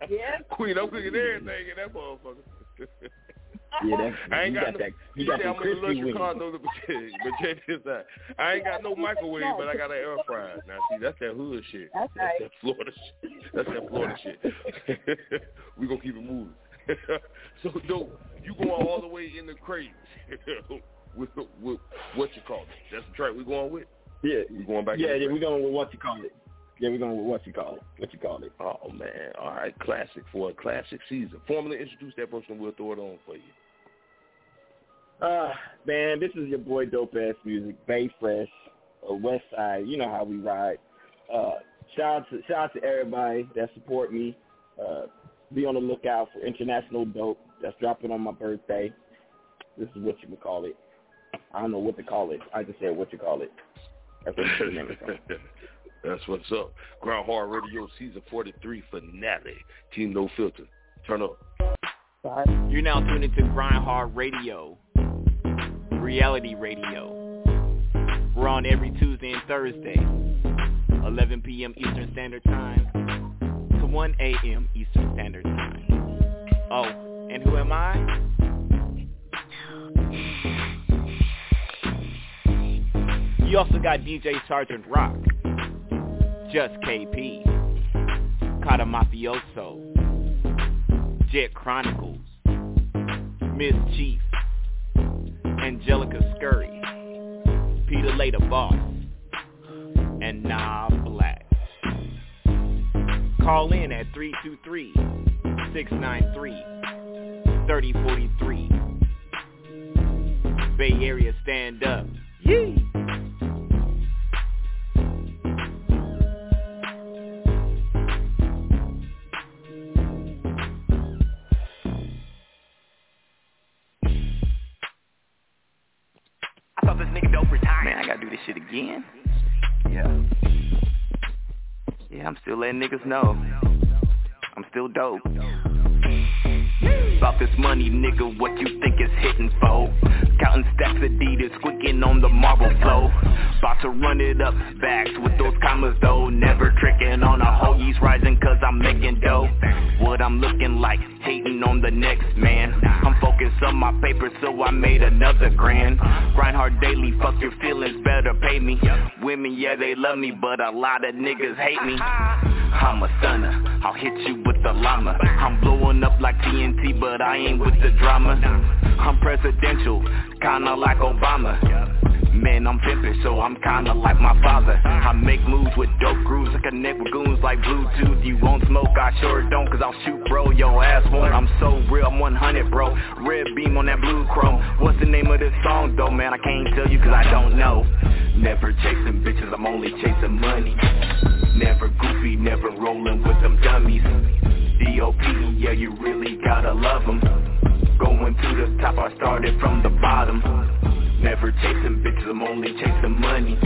Yeah. Queen, I'm cooking everything in that motherfucker. Yeah, that, I ain't got, got no, that. You you got that I'm in a crispy luxury wings. condo, but check this out. I ain't got no microwave, but I got an air fryer. Now see, that's that hood shit. That's That's right. that Florida shit. That's that Florida shit. we gonna keep it moving. so dope, you going all the way in the crates with, with what you call it? That's the track we going with. Yeah, We going back. yeah, yeah. We're going with what you call it. Yeah, we're going with what you call it. What you call it. Oh man, all right, classic for a classic season. Formally introduce that person, we'll throw it on for you. Uh, man, this is your boy Dope Ass Music, Bay Fresh, uh, West Side. You know how we ride. Uh, shout out to shout out to everybody that support me. Uh, be on the lookout for International Dope that's dropping on my birthday. This is what you would call it. I don't know what to call it. I just said what you call it. That's what the name is called. That's what's up. Grind Hard Radio Season 43 finale. Team No Filter. Turn up. You're now tuned into Grind Hard Radio, reality radio. We're on every Tuesday and Thursday, 11 p.m. Eastern Standard Time to 1 a.m. Eastern Standard Time. Oh, and who am I? You also got DJ Sergeant Rock, Just KP, Kata Mafioso, Jet Chronicles, Miss Chief, Angelica Scurry, Peter Later Boss, and Nah Black. Call in at 323-693-3043. Bay Area stand up. Yee! Still letting niggas know. I'm still dope. About this money, nigga, what you think is hitting for? Counting stacks of Adidas, squeaking on the marble flow. About to run it up, backs with those commas though. Never tricking on a hoagies rising cause I'm making dough. What I'm looking like, hating on the next man. I'm focused on my paper so I made another grand. Grind hard daily, fuck your feelings, better pay me. Women, yeah, they love me, but a lot of niggas hate me. I'm a stunner, I'll hit you with the llama. I'm blowing up like TNT, but I ain't with the drama. I'm presidential, kinda like Obama. man, I'm pimpin', so I'm kinda like my father. I make moves with dope grooves, I connect with goons like Bluetooth. You won't smoke, I sure don't, cause I'll shoot bro, your ass won't. I'm so real, I'm 100 bro, red beam on that blue chrome. What's the name of this song though, man, I can't tell you cause I don't know Never chasing bitches, I'm only chasing money. Never goofy, never rolling with them dummies. D.O.P., yeah, you really gotta love them Going to the top, I started from the bottom. Never chasing bitches, I'm only chasing money.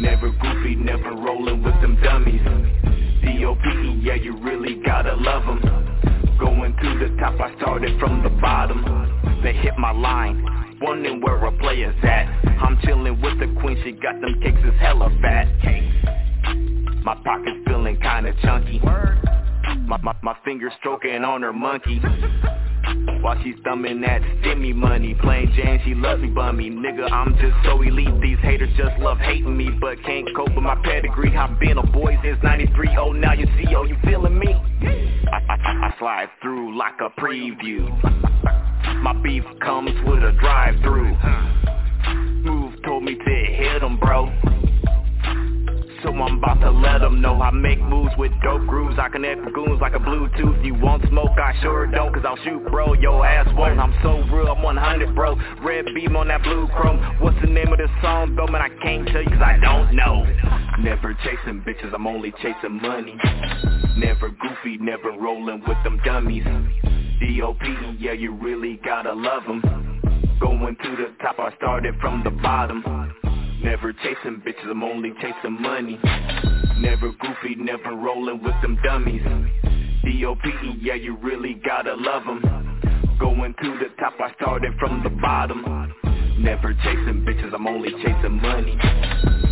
Never goofy, never rolling with them dummies. D.O.P., yeah, you really gotta love them Going to the top, I started from the bottom. They hit my line, wondering where a player's at. I'm chillin' with the queen, she got them cakes, it's hella fat. My pocket's feeling kinda chunky. My, my, my stroking on her monkey. While she's thumbing that stimmy money. Playing Jane, she loves me bummy. Nigga, I'm just so elite. These haters just love hating me But can't cope with my pedigree. I've been a boy since 93 Oh, now you see, oh, you I slide through like a preview. My beef comes with a drive-through. Move told me to hit 'em, bro. So I'm about to let them know I make moves with dope grooves. I connect with goons like a Bluetooth. You want smoke? I sure don't Cause I'll shoot bro, your ass won't. I'm so real, I'm 100 bro. Red beam on that blue chrome. What's the name of this song though? Man, I can't tell you cause I don't know Never chasing bitches, I'm only chasing money. Never goofy, never rolling with them dummies. D.O.P., yeah, you really gotta love them Going to the top, I started from the bottom. Never chasing bitches, I'm only chasing money. Never goofy, never rolling with them dummies. D.O.P.E., yeah, you really gotta love them Going to the top, I started from the bottom Never chasing bitches, I'm only chasing money.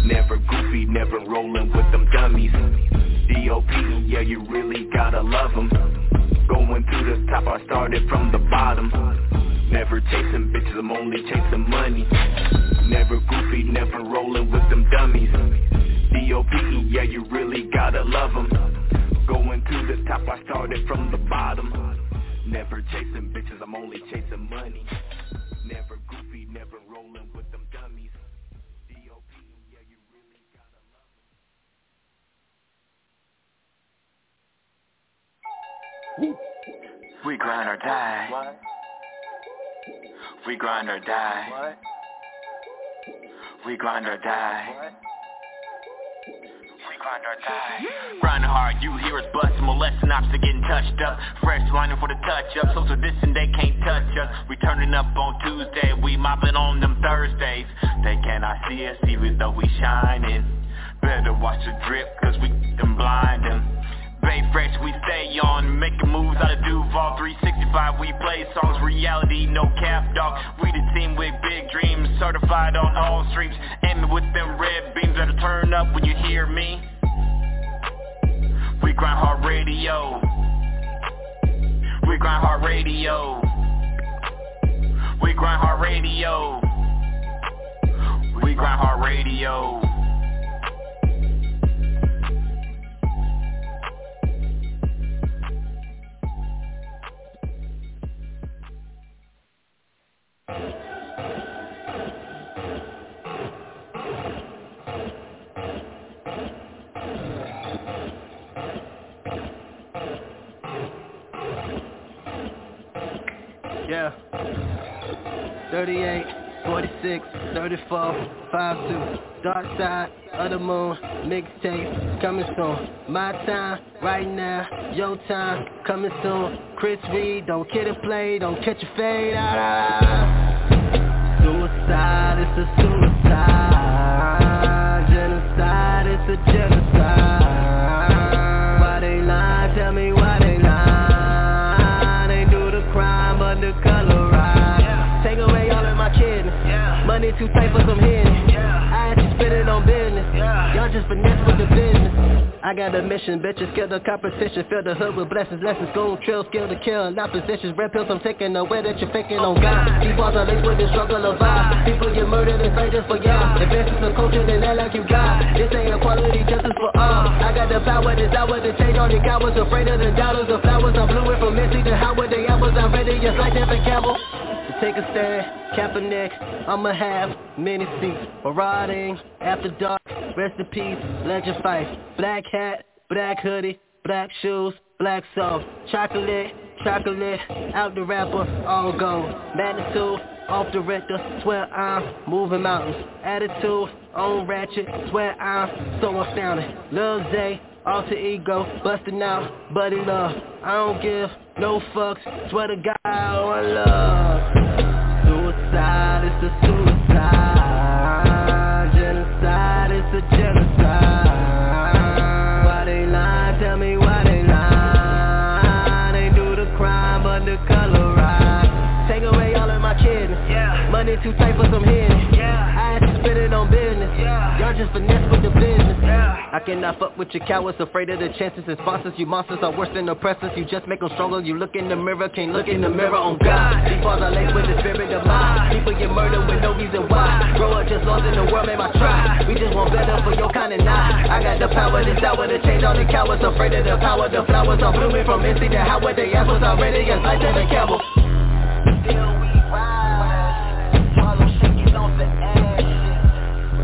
Never goofy, never rolling with them dummies. D.O.P.E., yeah, you really gotta love them Going to the top, I started from the bottom. Never chasing bitches, I'm only chasing money. Never goofy, never rolling with them dummies. D.O.P.E., yeah, you really gotta love them Going to the top, I started from the bottom. Never chasing bitches, I'm only chasing money We grind or die. We grind or die. We grind or die. We grind or die. Grinding hard, you hear us bust Molesting ops to getting touched up. Fresh lining for the touch up Social distance, they can't touch us. We turning up on Tuesday We mopping on them Thursdays. They cannot see us even though we shining. Better watch the drip cause we them Bay fresh, we stay on, making moves out of Duval. 365, we play songs, reality, no cap, dog. We the team with big dreams, certified on all streams Aiming with them red beams, better turn up when you hear me. We grind hard radio. We grind hard radio. We grind hard radio. We grind hard radio Yeah. 38, 46, 34, 52. Dark side of the moon, mixtape coming soon. My time, right now, your time, coming soon. Chris Reed, don't kid and play, don't catch a fade. Ah, ah. Suicide, it's a suicide. Finesse with the. I got a mission, bitches, kill the competition Fill the hood with blessings, lessons, gold trill, skill to kill Not positions, red pills I'm taking away that you're faking on God. These balls are laced with the struggle of vibe People get murdered and fight just for y'all Advances the culture, then act like you got. This ain't equality, justice for all. I got the power, hour to change all the cowards Afraid of the dollars, the flowers I'm fluid from Messi to Howard The apples I'm ready, just like Devin Campbell take a understand, Kaepernick, I'ma have many seats. Marauding, after dark, rest in peace, legend fight. Black hat, black hoodie, black shoes, black soul. Chocolate, chocolate, out the rapper, all gold. Magnitude, off the Richter, swear I'm moving mountains. Attitude, on ratchet, swear I'm so astounding. Lil Zay, alter ego, busting out, buddy love. I don't give no fucks, swear to God, one love. Suicide, it's a suicide. Genocide, it's a genocide. Why they lie? Tell me why they lie. They do the crime, but the color right. Take away all of my kidneys. Money too tight for some hidden. I had to spend it on business. Yeah Y'all just finesse with the business. I cannot fuck with your cowards, afraid of the chances and sponsors. You monsters are worse than oppressors. You just make them stronger. You look in the mirror, can't look in the mirror on God. These bars are laced with the spirit of mine. People get murdered with no reason why. Grow up just lost in the world, made my try. We just want better for your kind of not. I got the power, this hour to change all the cowards. Afraid of the power, the flowers are blooming from MC to Howard. The apples already as light to the camel.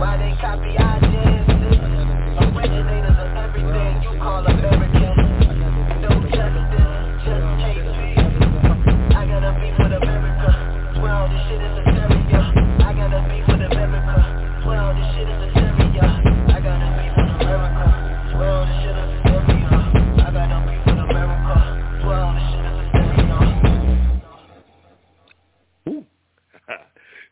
Why they copy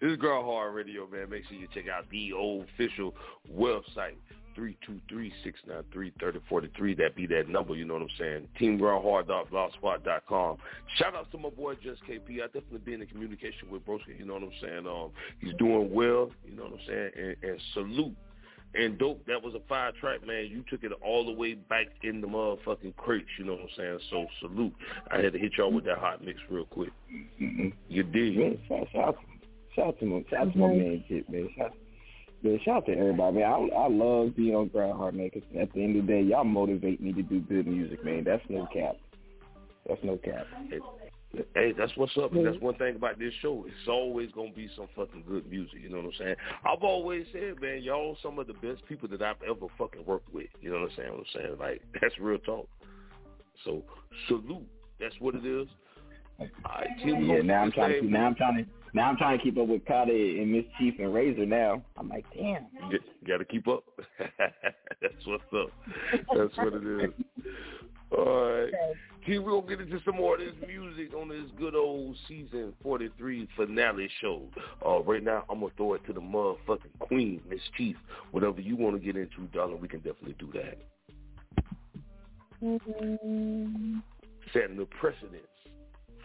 This is Grind Hard Radio, man. Make sure you check out the official website, 323-693-3043. That be that number, you know what I'm saying? TeamGrindHard.blogspot.com. Shout out to my boy Just KP. I definitely been in communication with Broski, you know what I'm saying? Um, he's doing well, you know what I'm saying? And, and salute. And dope, that was a fire track, man. You took it all the way back in the motherfucking crates, you know what I'm saying? So salute. I had to hit y'all with that hot mix real quick. You did. Shout, shout, shout out to my, shout out to my mm-hmm. man, Kid, man. Shout, man, shout out to everybody, man. I, I love being on Grind Hard, man, 'cause at the end of the day, y'all motivate me to do good music, man. That's no cap. That's no cap. Hey, that's what's up. And that's mm-hmm. one thing about this show. It's always gonna be some fucking good music. You know what I'm saying? I've always said, man, y'all some of the best people that I've ever fucking worked with. You know what I'm saying? What I'm saying like that's real talk. So salute. That's what it is. All right, Tim, Yeah, now I'm trying to say, now I'm trying to now I'm trying to keep up with Kata and Miss Chief and Razor now. I'm like, damn. You got to keep up. That's what's up. That's what it is. All right. T, we're going to get into some more of this music on this good old season 43 finale show. Uh, right now, I'm going to throw it to the motherfucking queen, Miss Chief. Whatever you want to get into, darling, we can definitely do that. Setting the precedence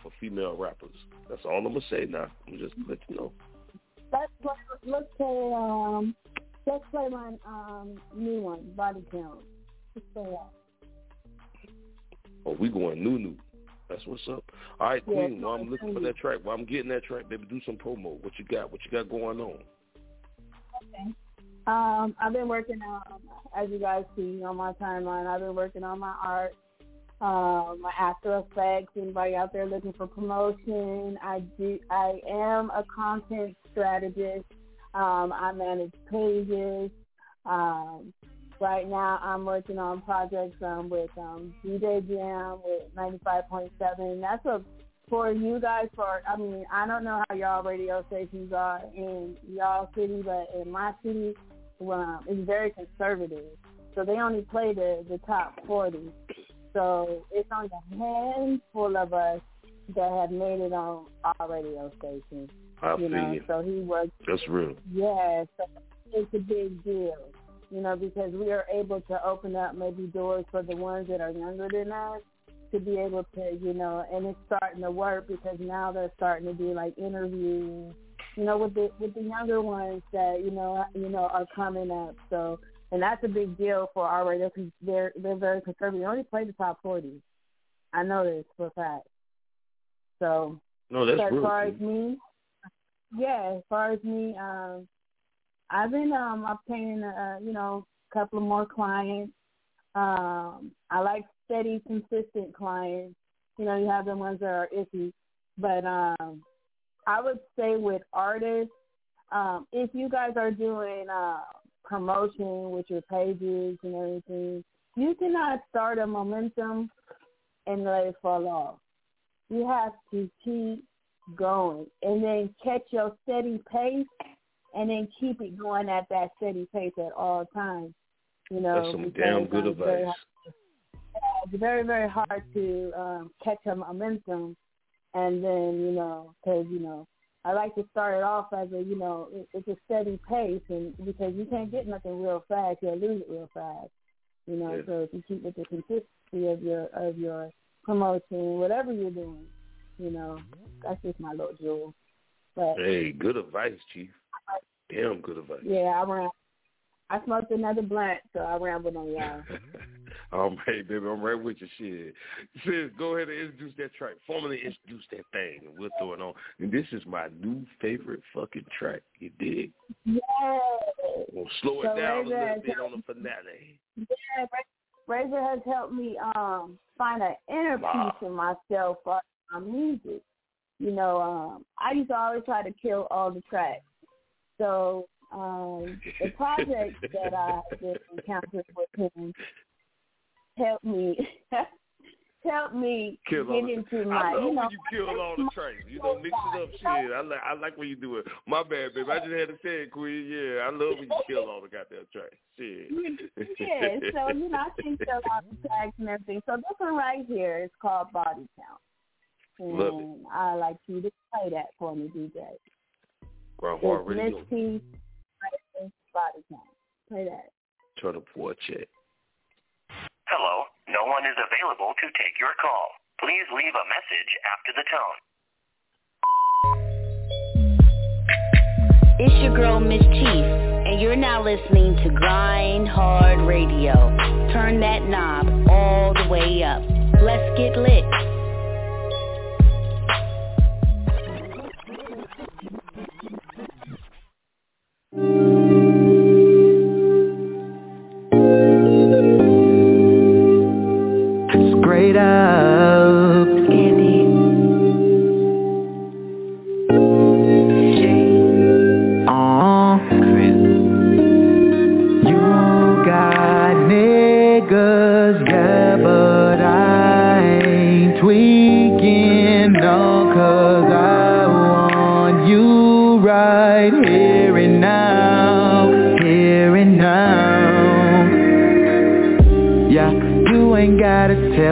for female rappers. That's all I'm to say now. I'm just let you know. Let's play, let's play, um, let's play my um, new one, Body Count. Let's play that. Oh, we going new new. That's what's up. All right, Yeah, Queen. While I'm looking for that track, while I'm getting that track, baby, do some promo. What you got? What you got going on? Okay. Um, I've been working on, as you guys see on my timeline, I've been working on my art, um, my After Effects. Anybody out there looking for promotion? I do. I am a content strategist. Um, I manage pages. Um, right now, I'm working on projects um, with um, DJ Jam with 95.7. That's a for you guys. For I mean, I don't know how y'all radio stations are in y'all city, but in my city, um, it's very conservative. So they only play the the top 40. So it's only a handful of us that have made it on our radio station. I you know, you. so he works That's real. Yes, it's a big deal, you know, because we are able to open up maybe doors for the ones that are younger than us to be able to, you know, and it's starting to work because now they're starting to do like interviews, you know, with the with the younger ones that you know you know are coming up. So, and that's a big deal for our radio because they're they're very conservative. They only play the top forty. I know this for a fact. So, No, that's so as real. far as me, yeah, as far as me, um, I've been um obtaining uh, you know, a couple of more clients. Um, I like steady, consistent clients. You know, you have the ones that are iffy, but um, I would say with artists, um, if you guys are doing uh, promotion with your pages and everything, you cannot start a momentum and let it fall off. You have to keep going and then catch your steady pace and then keep it going at that steady pace at all times. You know, That's some damn good it's very advice. It's very, very hard to um, catch a momentum and then, you know, because, you know, I like to start it off as a, you know, it, it's a steady pace and because you can't get nothing real fast, you'll lose it real fast. You know, Yeah. so if you keep with the consistency of your of your promotion, whatever you're doing, you know, that's just my little jewel. But Hey, good advice, Chief. Damn good advice. yeah, I ran. I smoked another blunt, so I rambled on y'all. All right, baby, I'm right with you. Shit. Sis, go ahead and introduce that track. Formally introduce that thing, and we'll throw it on. And this is my new favorite fucking track. You dig? Yeah. We'll slow it So down a little bit on the finale. Yeah, Razor has helped me um find an inner peace in myself for my music. You know, um I used to always try to kill all the tracks. So um the project that I just encountered with him helped me helped me Kill get the, into I my love you know when you kill all the tracks. You know, mix it up. Shit, I like I like when you do it. My bad, baby. I just had to say it, Queen. Yeah, I love when you kill all the goddamn tracks. Shit. yeah, so you know, I think so about the tracks and everything. So this one right here is called Body Count. And Love it. I like you to play that for me, DJ. Ground It's Radio. Miss P, Body Count. Play that. Turn for a check. Hello, no one is available to take your call. Please leave a message after the tone. It's your girl Miss Chief, and you're now listening to Grind Hard Radio. Turn that knob all the way up. Let's get lit. Straight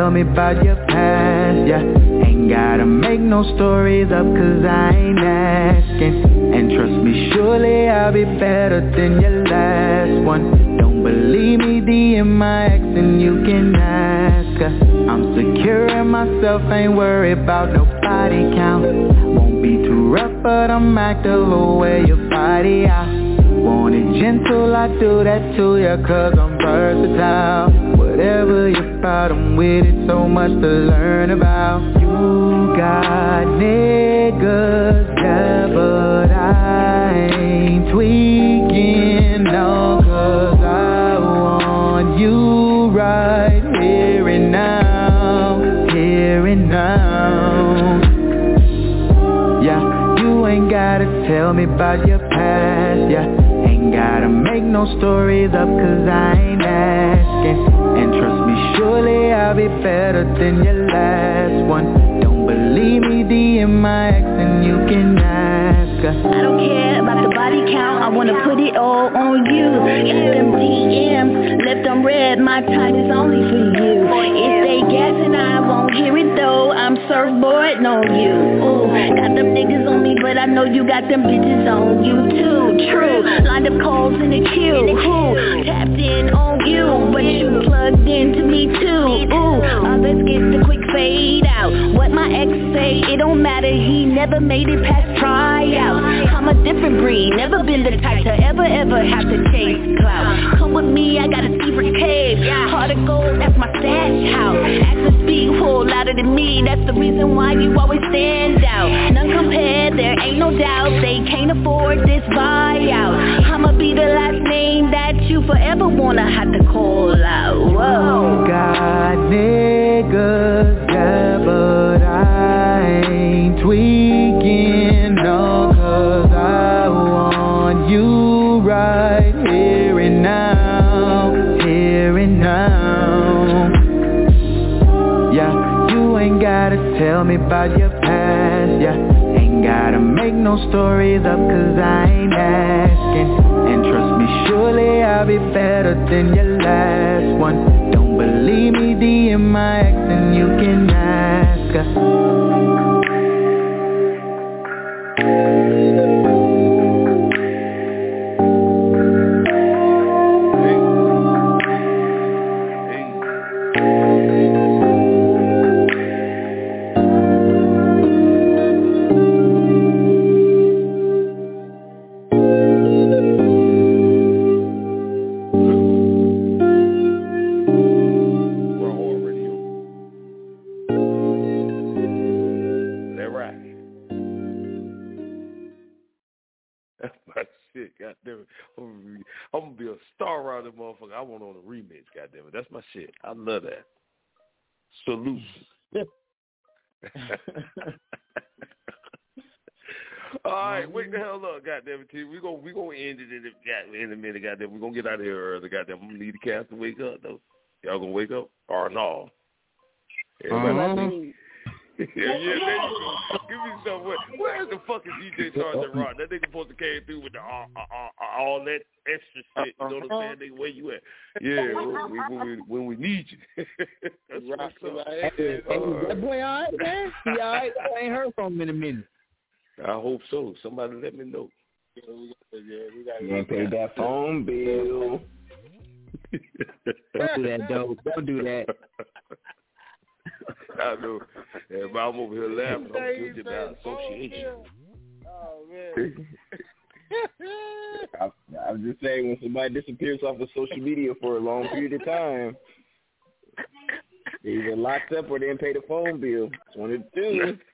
tell me about your past, yeah. Ain't gotta make no stories up cause I ain't asking. And trust me, surely I'll be better than your last one. Don't believe me, DM my ex and you can ask her. I'm secure in myself, ain't worried about nobody count. Won't be too rough, but I'm active, oh, wear your body out. Want it gentle, I do that to ya cause I'm versatile Whatever your problem with it, so much to learn about. You got niggas, yeah, but I ain't tweaking, no Cause I want you right here and now, here and now. Yeah, you ain't gotta tell me about your past, yeah. Ain't gotta make no stories up cause I ain't be better than your last one Don't believe me, DM and you can ask her I don't care about the body count, I wanna put it all on you. Hit them DMs, left them red, my time is only for you. If they guessing, I won't hear it though. I'm surfboarding on you. Got them niggas on me, but I know you got them bitches on you too. True, lined up calls in the queue. Who tapped in on you, but you plugged into me too. Ooh, others get the quick fade out. What my ex say, it don't matter. He never made it past tryout. I'm a different breed, never been the type to ever, ever have to chase clout. Come with me, I got a secret cave. Heart of gold, that's my stash house. Access speak full louder than me, that's the reason why you always stand out. None compared, there ain't no doubt. They can't afford this buyout. I'ma be the last name that you forever wanna have to call out. Whoa. Got niggas, yeah, but I ain't tweaking, me about your past, yeah. Ain't gotta make no stories up cause I ain't asking. And trust me, surely I'll be better than your last one. Don't believe me, DM my ex and you can ask her We gonna we gonna end it in a, in a minute, goddamn. We gonna get out of here early, goddamn. I'm gonna need the cast to wake up though. Y'all gonna wake up or no? Everybody- um, yeah, yeah, there you go. Give me some. Where, where's the fucking DJ Sergeant Rock? That nigga supposed to came through with the all, all, all that extra shit. You know what I'm saying? Nigga, where you at? Yeah, when we, when we, when we need you. That's what's up. Hey, hey, that boy all right, man? He all right? I ain't heard from him in a minute. I hope so. Somebody let me know. You ain't paid that phone bill. Don't do that, though. Don't do that. I know. Yeah, but I'm over here laughing. I'm guilty about association. Oh man. I, I'm just saying, when somebody disappears off of social media for a long period of time, they either locked up or they didn't pay the phone bill. It's one of the two.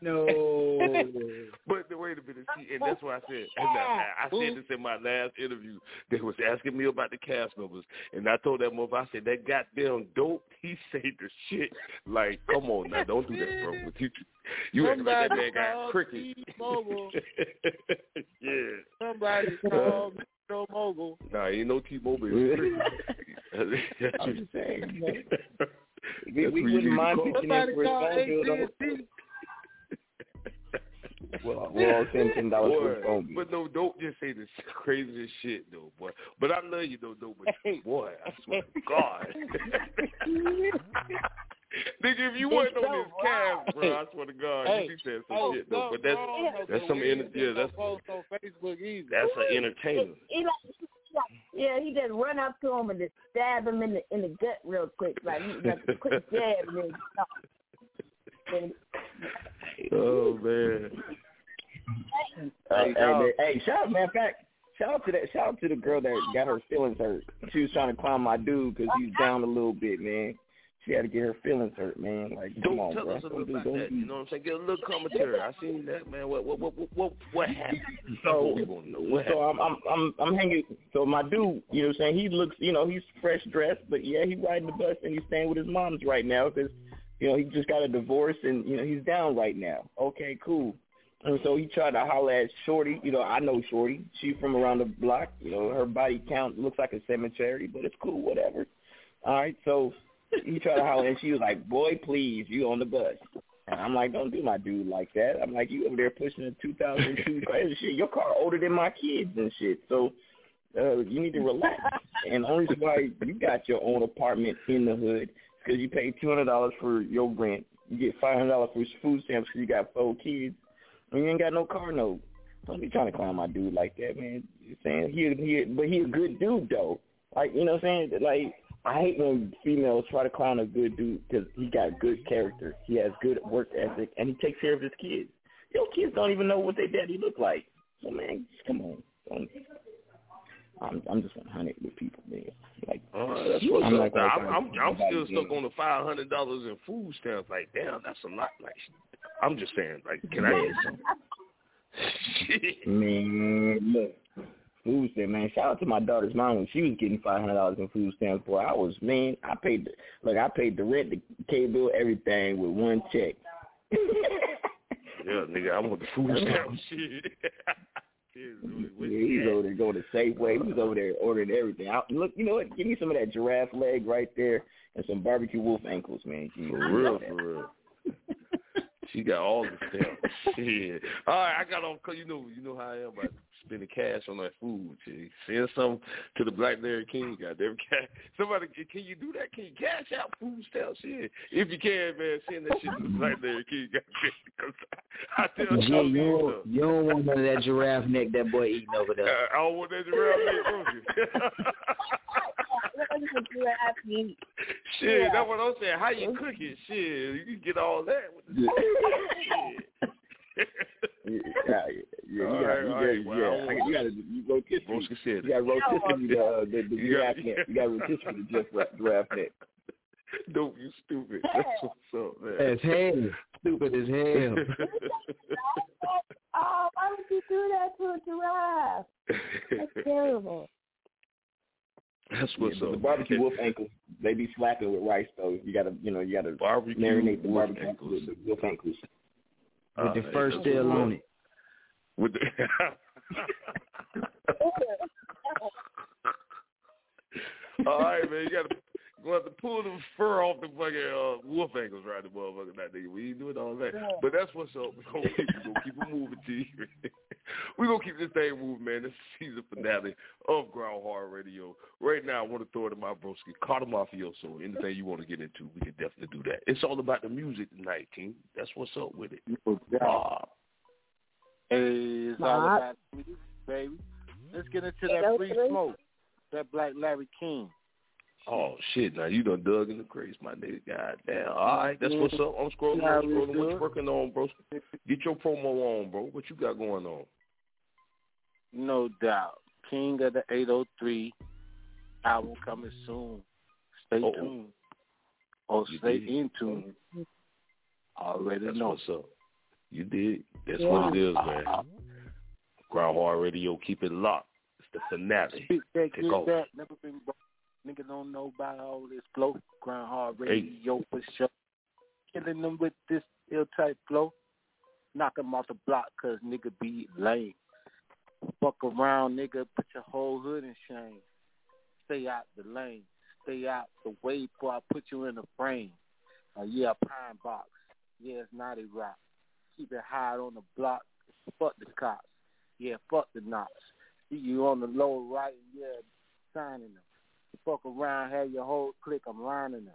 No. but wait a minute, see, and that's why I said, and I, I said this in my last interview. They was asking me about the cast members, and I told that motherfucker, I said that goddamn dope. He said the shit like, come on now, don't do that, bro. But you, you act like that man got cricket. Yeah. Somebody called Metro Mogul. Nah, ain't no T-Mobile. It's cricket. That's I'm just saying, man. We, we wouldn't mind call. pitching in Somebody for his Well, we'll all send ten dollars for phone but no, don't just say this craziest shit though, boy. But I love you though, though. But boy, I swear to God, nigga, if you wasn't on this cast, bro, I swear to God, Hey, you be saying some oh, shit though. no, But that's no, no, that's some ain't yeah, that's post on Facebook either. that's an entertainer. He he like- yeah, he just run up to him and just stab him in the in the gut real quick, like he like a quick jab and then stop. And- Oh man, Hey, hey, hey, shout out, matter of fact, shout out to that, shout out to the girl that got her feelings hurt. She was trying to clown my dude because he's down a little bit, man. She had to get her feelings hurt, man. Like, come don't on, tell bro. us do- about don't that. do- You know what I'm saying? Get a little commentary. I seen that, man. What what what what what, happened? So, what we want to know. What so? I'm, I'm I'm I'm hanging. So my dude, you know, what I'm saying he looks, you know, he's fresh dressed, but yeah, he's riding the bus and he's staying with his mom's right now because, you know, he just got a divorce and you know he's down right now. Okay, cool. And so he tried to holler at Shorty. You know, I know Shorty. She from around the block. You know, her body count looks like a cemetery, but it's cool, whatever. All right, so he tried to holler, and she was like, "Boy, please, you on the bus." And I'm like, "Don't do my dude like that." I'm like, "You over there pushing a 2002 car and shit. Your car older than my kids and shit. So uh, you need to relax." And only reason why you got your own apartment in the hood because you paid two hundred dollars for your rent. You get five hundred dollars for food stamps because you got four kids, and you ain't got no car note. Don't be trying to clown my dude like that, man. You saying he he, but he a good dude though. Like you know what I'm saying? Like I hate when females try to clown a good dude because he got good character. He has good work ethic, and he takes care of his kids. Your kids don't even know what their daddy look like. So man, come on. Don't, I'm I'm just 100 with people, man. Like Oh, that's what's I'm up. gonna I'm, I'm, I'm still stuck on the five hundred dollars in food stamps. Like, damn, that's a lot. Like, I'm just saying, like, can I get some? Man, look, food stamp, man. Shout out to my daughter's mom when she was getting five hundred dollars in food stamps. Boy, I was man. I paid the look. I paid the rent, the cable, everything with one check. Yeah, nigga, I want the food stamps. shit. Yeah, he's over there going to Safeway. He's over there ordering everything. I, look, you know what? Give me some of that giraffe leg right there and some barbecue wolf ankles, man. Jeez, For real, for real. She got all the stuff. Shit. All right, I got on. Cause you know, you know how I am about spending cash on that food. G. Send some to the Black Larry King. Goddamn, somebody, can you do that? Can you cash out food stamps? Shit, if you can, man, send that shit to the Black Larry King. Goddamn, I tell you, you, don't, you don't want none of that giraffe neck that boy eating over there. Uh, I don't want that giraffe neck, don't you? Shit, yeah. that's what I'm saying. How you cook it? Shit, you get all that. With the shit. yeah, yeah, you got, right, you, right, yeah, well, you got to you rotisserie. You got rotisserie the uh, the, the giraffe neck. You got rotisserie the giraffe neck. No, you stupid. That's what's up, man. As hell. Stupid as hell. oh, why would you do that to a giraffe? That's terrible. That's what's yeah, up. The barbecue wolf ankles, they be slapping with rice though. You gotta, you know, you gotta barbecue marinate the barbecue ankles. with the wolf ankles. With uh, the first still on it. With the All right, man. You gotta go have to pull the fur off the fucking uh, wolf ankles right the motherfucker that nigga. We ain't doing all that. Yeah. But that's what's up. We're gonna keep, we gonna keep it moving, T. We're gonna keep this thing moving, man. This is season finale of Grind Hard Radio. Right now I want to throw it to my broski, Carter Mafioso. Anything you want to get into, we can definitely do that. It's all about the music tonight, team. That's what's up with it. Uh, hey, it's all about music, baby. Let's get into that free smoke. That Black Larry King. Oh shit! Now you done dug in the crates, my nigga. God damn. All right, that's what's up. I'm scrolling. I'm scrolling. What you working on, bro? Get your promo on, bro. What you got going on? No doubt. King of the 803 album coming soon. Stay Uh-oh. tuned. Or you stay did. in tune. Already that's know. what's up. You did. That's yeah. what it is, man. Grind Hard Radio. Keep it locked. It's the finale. Speak that, Take. That. Never been Niggas don't know about all this flow. Hard radio hey. for sure. Killing them with this ill type flow. Knock them off the block cause nigga be lame. Fuck around, nigga. Put your whole hood in shame. Stay out the lane. Stay out the way before I put you in the frame. Uh, yeah, pine box. Yeah, it's naughty rock. Keep it high on the block. Fuck the cops. Yeah, fuck the knots. See you on the low right. Yeah, signing them fuck around, have your whole clique, I'm lining them.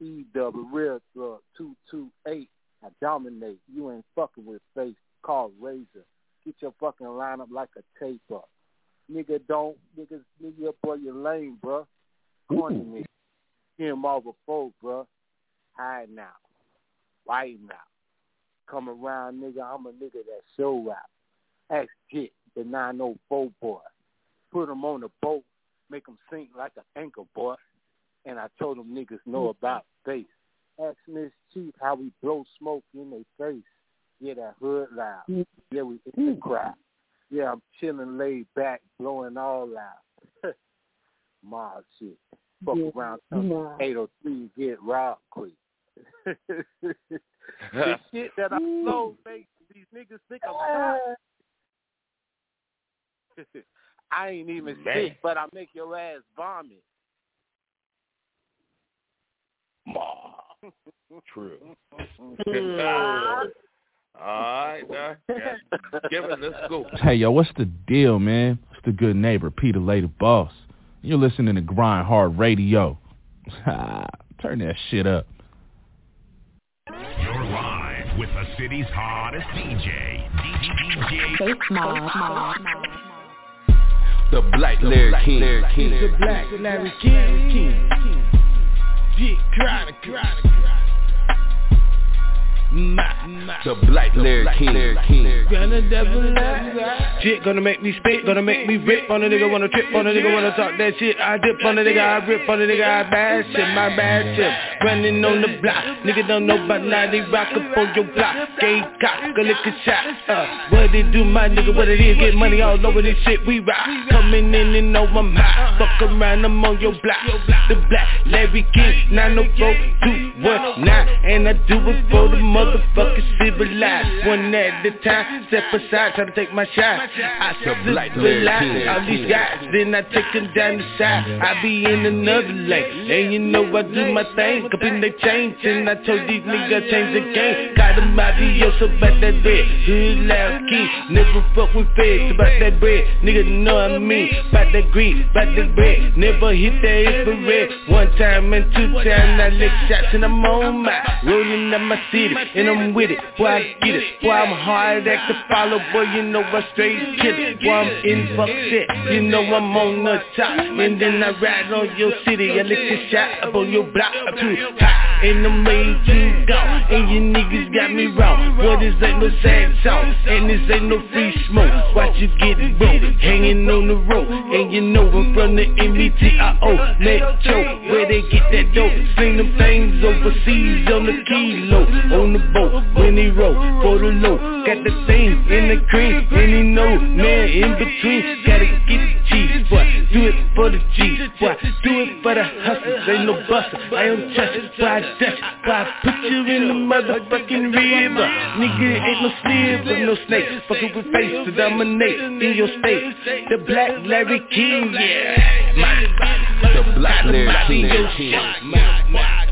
E double real thug, 228. I dominate. You ain't fucking with face. Call Razor. Get your fucking lineup like a tape up. Nigga don't, niggas, nigga, up boy, you lame, bruh. Corny nigga. Him over four, bruh. Hide now. White now. Come around, nigga, I'm a nigga that show out. Ask Jit, the 904 boy. Put him on the boat make them sink like an anchor, boy. And I told them niggas know hmm. about face. Ask Miss Chief how we blow smoke in their face. Yeah, that hood loud. Hmm. Yeah, we in the hmm. crowd. Yeah, I'm chilling laid back, blowing all out. Mob shit. Fuck yeah. around nah. 803 get robbed quick. the shit that I blow makes these niggas think I'm hot. I ain't even Man. sick, but I make your ass vomit. Ma. True. All right, now. Kevin, let's go. Hey, yo, what's the deal, man? It's the good neighbor, Peter Lady Boss. You're listening to Grind Hard Radio. Turn that shit up. You're live with the city's hottest DJ, DJ. Face Mob. The Black Larry King. He's the Black Larry King. Get chronic, The Black Larry King. Gonna double Shit gonna make me spit, gonna make me rip on a nigga, wanna trip on a nigga, wanna talk that shit. I dip on a nigga, I rip on a nigga, I bash him, my bad shit. Running on the block, nigga don't know about now, they rock up on your block. Gay cock, a a shot. Uh, what they do, my nigga, what it is, get money all over this shit, we rock. Coming in and know I'm hot. Fuck around, I'm on your block. The Black Larry King, 904 219, and I do it for the motherfucker it civilized. One at a time, step aside, try to take my shot. I civilize all these guys, then I take them down the side. I be in another lane, and you know I do my thing. Up in the change, and I told these niggas change the game. Got them adios about that bread, hood loud key. Never fuck with feds about that bread, nigga know what I mean. About that greed, about that bread, never hit that infrared. One time and two time, I lick shots and I'm on my rolling up my city, and I'm with it. Boy, I get it. Boy, I'm hard act to follow, boy, you know I straight kill it. Boy, I'm in fuck shit, you know I'm on the top, and then I ride on your city. I lick the shot up on your block, too hot, and I'm ready to go. And you niggas got me wrong. Boy, this ain't no sad song, and this ain't no free smoke. Watch you get broke, hanging on the rope, and you know I'm from the MBTIO, Metro, where they get that dope. Sling them things overseas on the kilo, on the boat when he roll for the low. Got the thing in the cream, and he know, man, in between, gotta get the cheese, boy. Do it for the G's, boy. Do it for the hustlers, ain't no buster. I don't trust it, boy. I touch it, boy. I put you in the motherfucking river. Nigga ain't no sliver, no snake. Fucking with face to dominate in your state. The Black Larry King, yeah. My, the Black Larry King. My, my, my,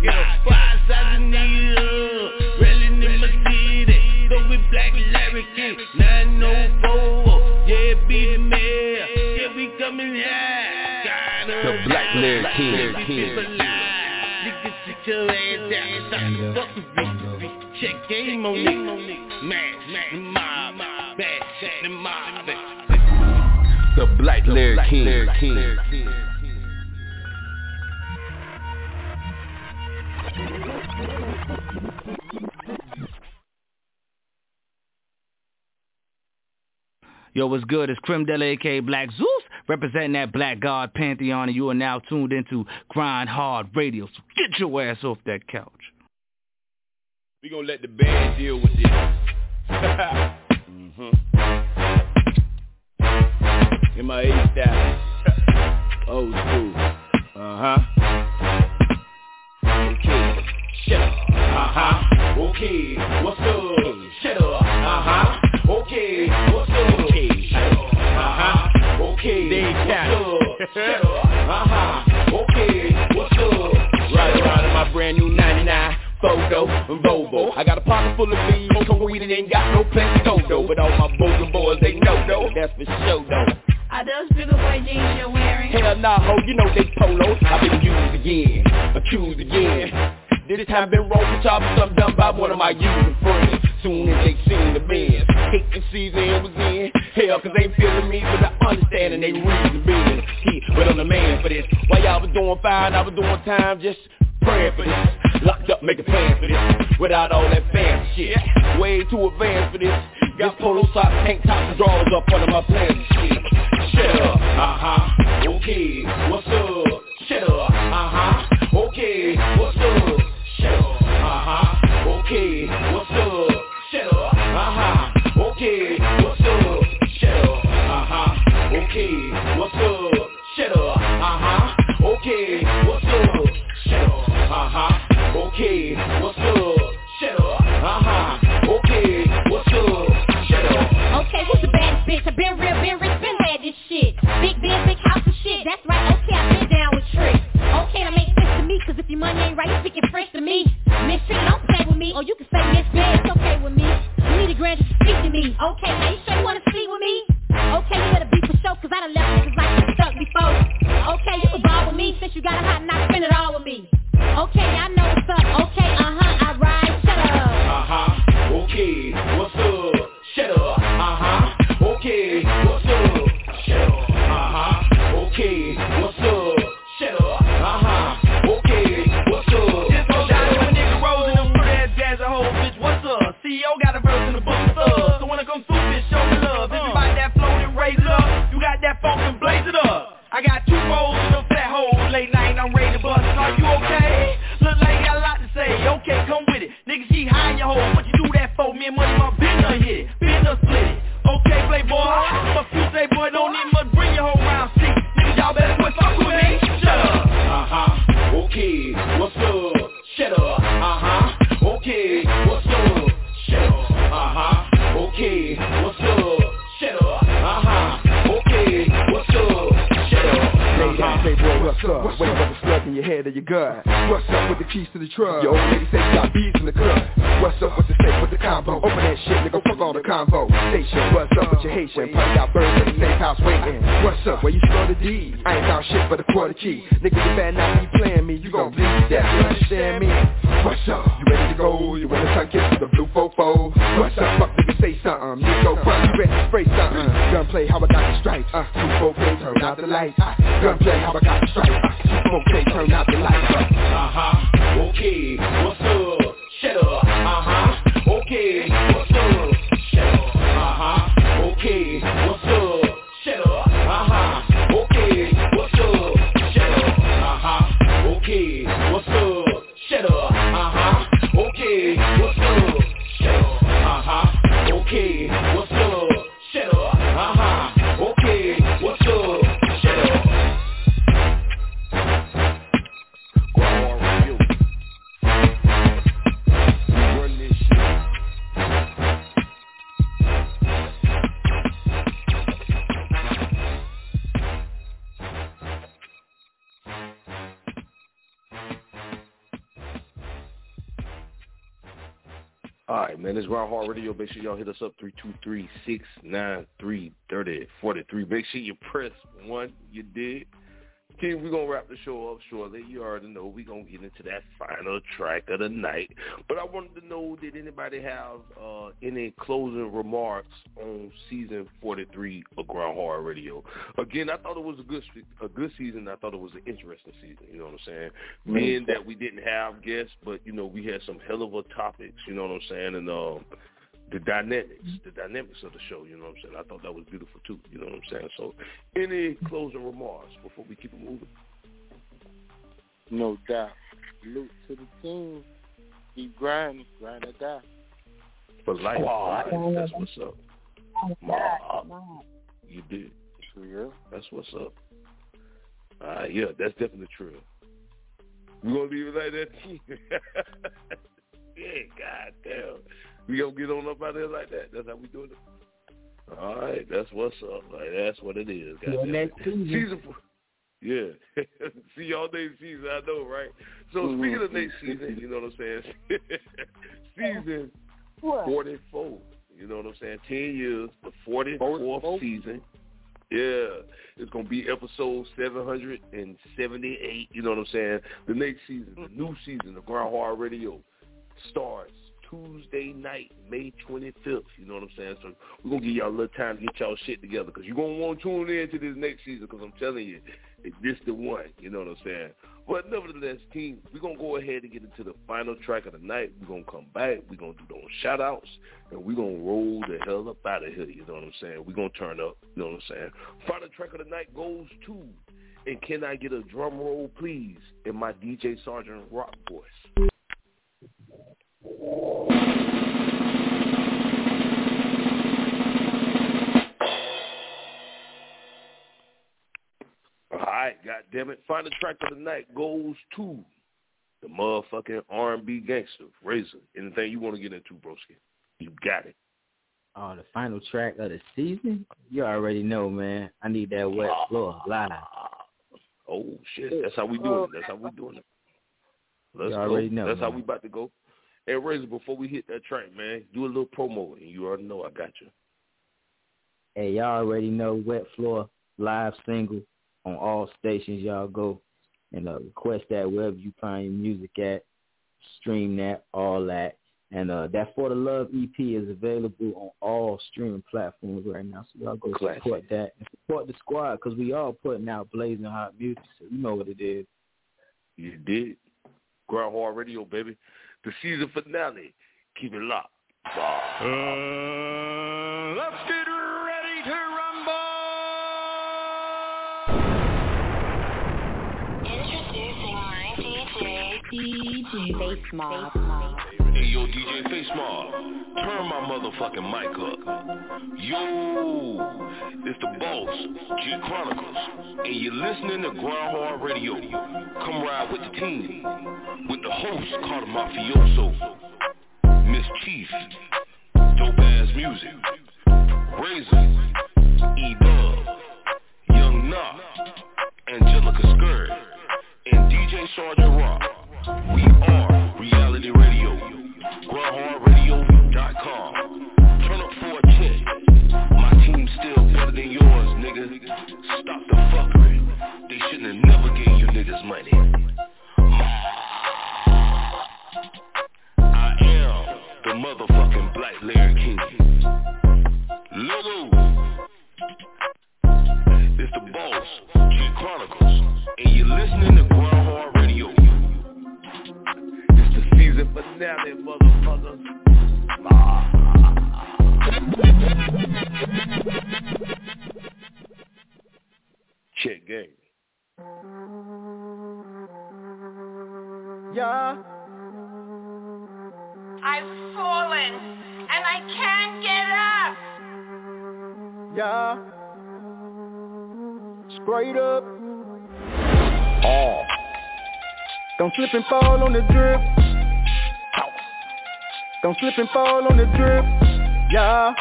five thousand niggas rallying in my city. Go with Black Larry King, 904. Yeah, be the mayor. Yeah, we coming high. The Black Larry King. Niggas sit your ass down. Stop fucking me. Check game on niggas. Mash, the mob, bash, the mob. The Black Larry King. Yo, what's good? It's Crim Della, aka Black Zeus, representing that Black God Pantheon, and you are now tuned into Grind Hard Radio. So get your ass off that couch. We gonna let the band deal with this. mm-hmm. In my A style. Old school. Uh-huh. Okay. Shut up. Uh-huh. Okay. What's up? Shut up. Uh-huh. Okay. What's up? Okay. Uh-huh. Okay. Dave What's up? Shut up. Uh-huh. Okay. What's up? Right around in my brand new 99 photo and Volvo. I got a pocket full of beans, cocoa weed and ain't got no place to go though. But all my boys and boys, they know though. That's for sure though. Are those bigger boy jeans you're wearing? Hell nah, ho, you know they polos. I've been used again, accused again. This time been wrong for chopping something done by one of my using friends. Soon as they seen the bands, hating season it was in. Hell, cause they feeling me, but I understand and they reason being. He, but I'm the man for this. While y'all was doing fine, I was doing time just praying for this. Locked up, making plans for this. Without all that fancy shit. Way too advanced for this. Got polo socks, tank tops, and drawers up under my and shit. Shut up, uh-huh, okay, what's up? Shut up, uh-huh, okay, what's up? Shut up, uh-huh, okay, what's bitch? I been real, been rich, been bad this shit. Big Ben, big house and shit. That's right, okay, I been down with tricks. Okay, that makes sense to me, cause if your money ain't right, you speaking French to me. Miss Trick, don't play with me, or you can say Miss Ben, it's okay with me. You need a grand to speak to me. Okay, now you sure you wanna sleep with me? Okay, you better be for sure, cause I done left niggas like you stuck before. Okay, you can ball with me, since you got a hot knock, spend it all with me. Okay, I know what's up. Okay, uh-huh, me money, my business hit it, business split it. Okay, playboy, but you say boy don't need much, bring your whole round seat. Nigga, y'all better quit fuck with me. Shut up. Uh huh. Okay, what's up? Shut up. Uh huh. Okay, what's up? Shut up. Uh huh. Okay, what's up? Shut up. Uh huh. Okay, what's up? Shut up. Uh-huh. Playboy, what's up? What's up? Whatever the slug in your head or your gut. What's up with the keys to the truck? Yo, lady say you got beads in the cut. What's up with the steak with the combo? Open that shit, nigga, fuck all the convo. Station, what's up with your Haitian? Probably got birds in the safe house waiting. What's up, where you store the D? I ain't found shit but a quarter key. Nigga, you better not be playing me. You gon' bleed to death, you understand me? What's up? You ready to go? You wanna suck kiss with the blue fofo? What's up? Fuck nigga, say something. You go front, you ready to spray something. Gunplay, how I got the stripes. Uh, 2 turn out the lights. Uh, gunplay, how I got the stripes. Uh, 2 turn out the lights. Uh-huh, okay, what's up? Shut up, uh-huh. Man. It's Grind Hard Radio. Make sure y'all hit us up 323-693-3043. Make sure you press one. You did. We're going to wrap the show up shortly. You already know we're going to get into that final track of the night. But I wanted to know, did anybody have uh, any closing remarks on season 43 of Grind Hard Radio? Again, I thought it was a good a good season. I thought it was an interesting season. You know what I'm saying? Being that we didn't have guests, but, you know, we had some hell of a topics. You know what I'm saying? And um, the dynamics, the dynamics of the show, you know what I'm saying? I thought that was beautiful too, you know what I'm saying? So any closing remarks before we keep it moving? No doubt. Salute to the team. Keep grinding. Grind or die. For life, Wow. for life. That's what's up. Mob. You did. Yeah. That's what's up. Uh, yeah, that's definitely true. We gonna leave it like that. yeah, god damn. We gonna get on up out there like that. That's how we doing it. All right, that's what's up. Like that's what it is. Next season. Season four. Yeah. See y'all next season, I know, right? So Mhm. speaking of next season, you know what I'm saying? season forty four. You know what I'm saying? Ten years, the forty fourth season. Yeah. It's gonna be episode seven hundred and seventy eight, you know what I'm saying? The next season, the new season of Grind Hard Radio starts Tuesday night, May 25th. You know what I'm saying? So we're going to give y'all a little time to get y'all shit together because you're going to want to tune in to this next season because I'm telling you, this the one. You know what I'm saying? But nevertheless, team, we're going to go ahead and get into the final track of the night. We're going to come back. We're going to do those shout-outs, and we're going to roll the hell up out of here. You know what I'm saying? We're going to turn up. You know what I'm saying? Final track of the night goes to, and can I get a drum roll, please, in my DJ Sergeant rock voice? All right, God damn it. Final track of the night goes to the motherfucking R&B gangster, Razor. Anything you want to get into, broski? You got it. Oh, the final track of the season? You already know, man. I need that wet ah. floor live. Oh shit, that's how we doing it. That's how we doing it. Let's You go. know, that's how man. we about to go. Hey Razor, before we hit that track, man, do a little promo, and you already know I got you. Hey, y'all already know Wet Floor live single on all stations. Y'all go and uh, request that wherever you find your music at. Stream that, all that. And uh, that For the Love EP is available on all streaming platforms right now. So y'all go Classic. support that and support the squad because we all putting out blazing hot music. So you know what it is. You did. Grind Hard Radio, baby. The season finale. Keep it locked. Uh, let's get ready to rumble. Introducing my DJ. DJ Face Mob. Hey, yo, DJ Face Mob, turn my motherfucking mic up. Yo, it's the boss, G Chronicles, and you're listening to Grind Hard Radio. Come ride with the team, with the host, Carter Mafioso, Miss Chief, dope ass music, Razor, E-Dub, Young Nah, Angelica Skirt, we are Reality Radio. RawHardRadio.com. Turn up for a check. My team's still better than yours, nigga. Stop the fuckery. They shouldn't have never gave you niggas money. I am the motherfucking Black Larry King. Season finale, motherfuckers. Check game. Yeah. I've fallen and I can't get up. Yeah. Straight up. Oh. Don't slip and fall on the drip. Don't slip and fall on the drip. Yeah.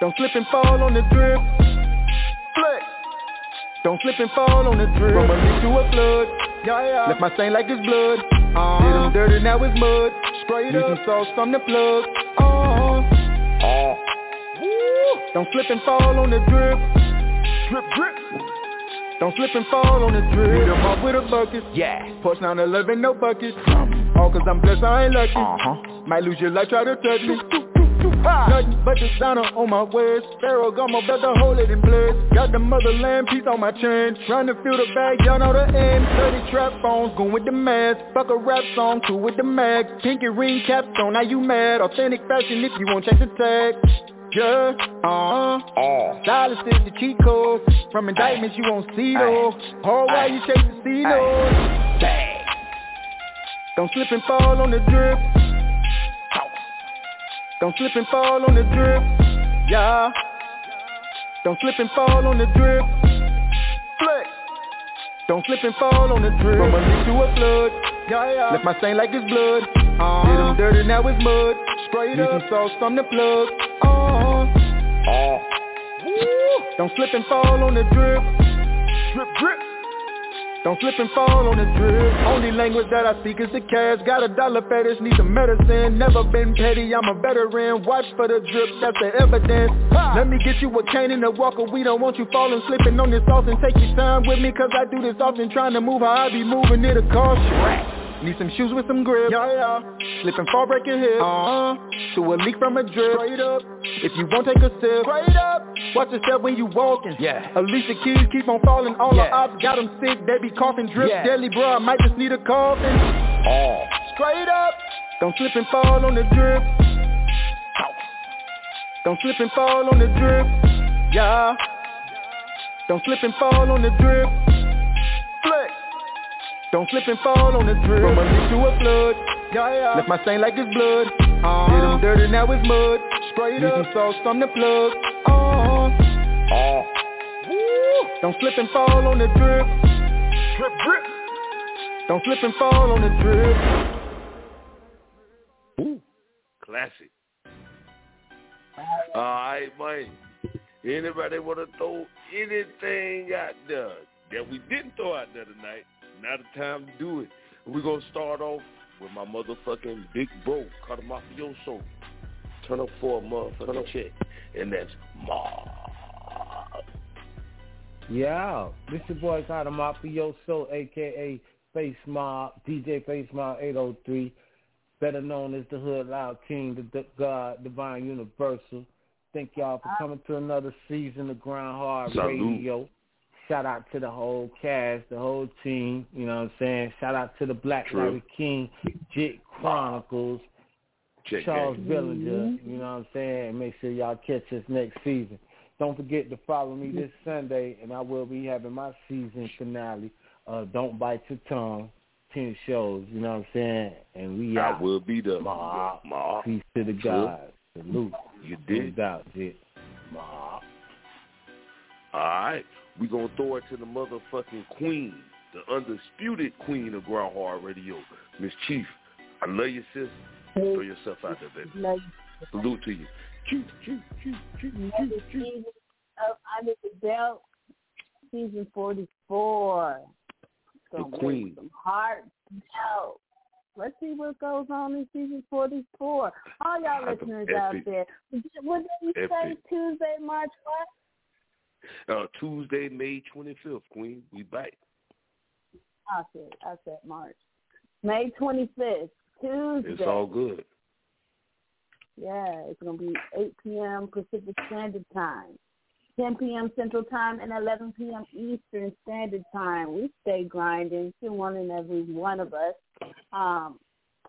Don't slip and fall on the drip. Flex. Don't slip and fall on the drip. From a leak to a flood. Yeah, yeah. Left my stain like it's blood. Uh-huh. Did them dirty, now it's mud. Straight Need up. some sauce from the plug. Uh-huh. Oh. Woo. Don't slip and fall on the drip. Drip, drip. Don't slip and fall on the drip. Beat 'em up with a bucket. Yeah. Push down 11, no buckets. All cause I'm blessed, I ain't lucky. Uh-huh. Might lose your life, try to touch me. Nothing but designer on my waist Pharaoh got my better hold it in place. Got the motherland piece on my chain Trying to fill the bag, y'all know the end. 30 trap phones, going with the mask. Fuck a rap song, two with the mag. Pinky ring caps on, now you mad. Authentic fashion if you won't check the tag. Yeah, uh-huh. Oh. Stylist is the cheat code. From indictments you won't see though Hard while you chase the see though Don't slip and fall on the drip Don't slip and fall on the drip. Yeah. Don't slip and fall on the drip. Flex. Don't slip and fall on the drip. From a leak to a flood. Yeah, yeah. Left my stain like it's blood. Uh-huh. Did them dirty, now it's mud. Straight Need up some sauce from the plug. Uh-huh. Woo. Don't slip and fall on the drip. Drip, drip. Don't slip and fall on the drip. Only language that I speak is the cash. Got a dollar fetish, need some medicine. Never been petty, I'm a veteran. Watch for the drip, that's the evidence. Let me get you a cane and a walker. We don't want you falling, slipping on this and take your time with me. Cause I do this often, trying to move how I be moving. It'll cost you. Need some shoes with some grip. Yeah, yeah. Slip and fall, break your hip. Uh-huh. To a leak from a drip. Straight up. If you won't take a sip. Straight up. Watch yourself when you walking. Yeah. Alicia Keys keep on falling. All Yeah. the ops got them sick. They be coughing drip. Yeah. Deadly, bro. I might just need a coffin. Oh. Straight up. Don't slip and fall on the drip. Don't slip and fall on the drip. Yeah. Don't slip and fall on the drip. Flex. Don't slip and fall on the drip. From a leak to a flood. Yeah, yeah. Left my stain like it's blood. Uh-huh. Did them dirty, now it's mud. Straight Need up. some sauce from the plug. Uh-huh. Woo. Don't slip and fall on the drip. Drip, drip. Don't slip and fall on the drip. Ooh. Classic. Alright, man. Anybody want to throw anything out there that we didn't throw out there tonight? Now the time to do it. We're going to start off with my motherfucking big bro, Cut him off your soul. Turn up for a motherfucking check. And that's Mob. Yeah, this your boy Carter Mafioso, aka Face Mob, DJ Face Mob 803, better known as the Hood Loud King, the D- God, Divine Universal. Thank y'all for ah. coming to another season of Grind Hard Salute. Radio. Shout out to the whole cast, the whole team, you know what I'm saying? Shout out to the Black True. Larry King, Jit Chronicles, Check Charles game. Billinger, you know what I'm saying? Make sure y'all catch us next season. Don't forget to follow me this Sunday, and I will be having my season finale. Uh, Don't bite your tongue. Ten shows, you know what I'm saying? And we I out. will be the Ma. Ma. Peace to the True. God. Salute. You did. doubt, Jit. Ma. All right. We're going to throw it to the motherfucking queen, the undisputed queen of Grind Hard Radio, Miss Chief. I love you, sis. Throw yourself out there, baby. Love you. Salute to you. Chief, chief, chief, chief, chief, chief. of Under the Belt, season 44. The queen. heart melt. Let's see what goes on in season 44. All y'all listeners out there. What did you say Tuesday, March what? Uh, Tuesday, May 25th, Queen. We back. I said, I said March. May 25th, Tuesday. It's all good. Yeah, it's gonna be 8 p.m. Pacific Standard Time, 10 p.m. Central Time, and 11 p.m. Eastern Standard Time. We stay grinding to one and every one of us. Um,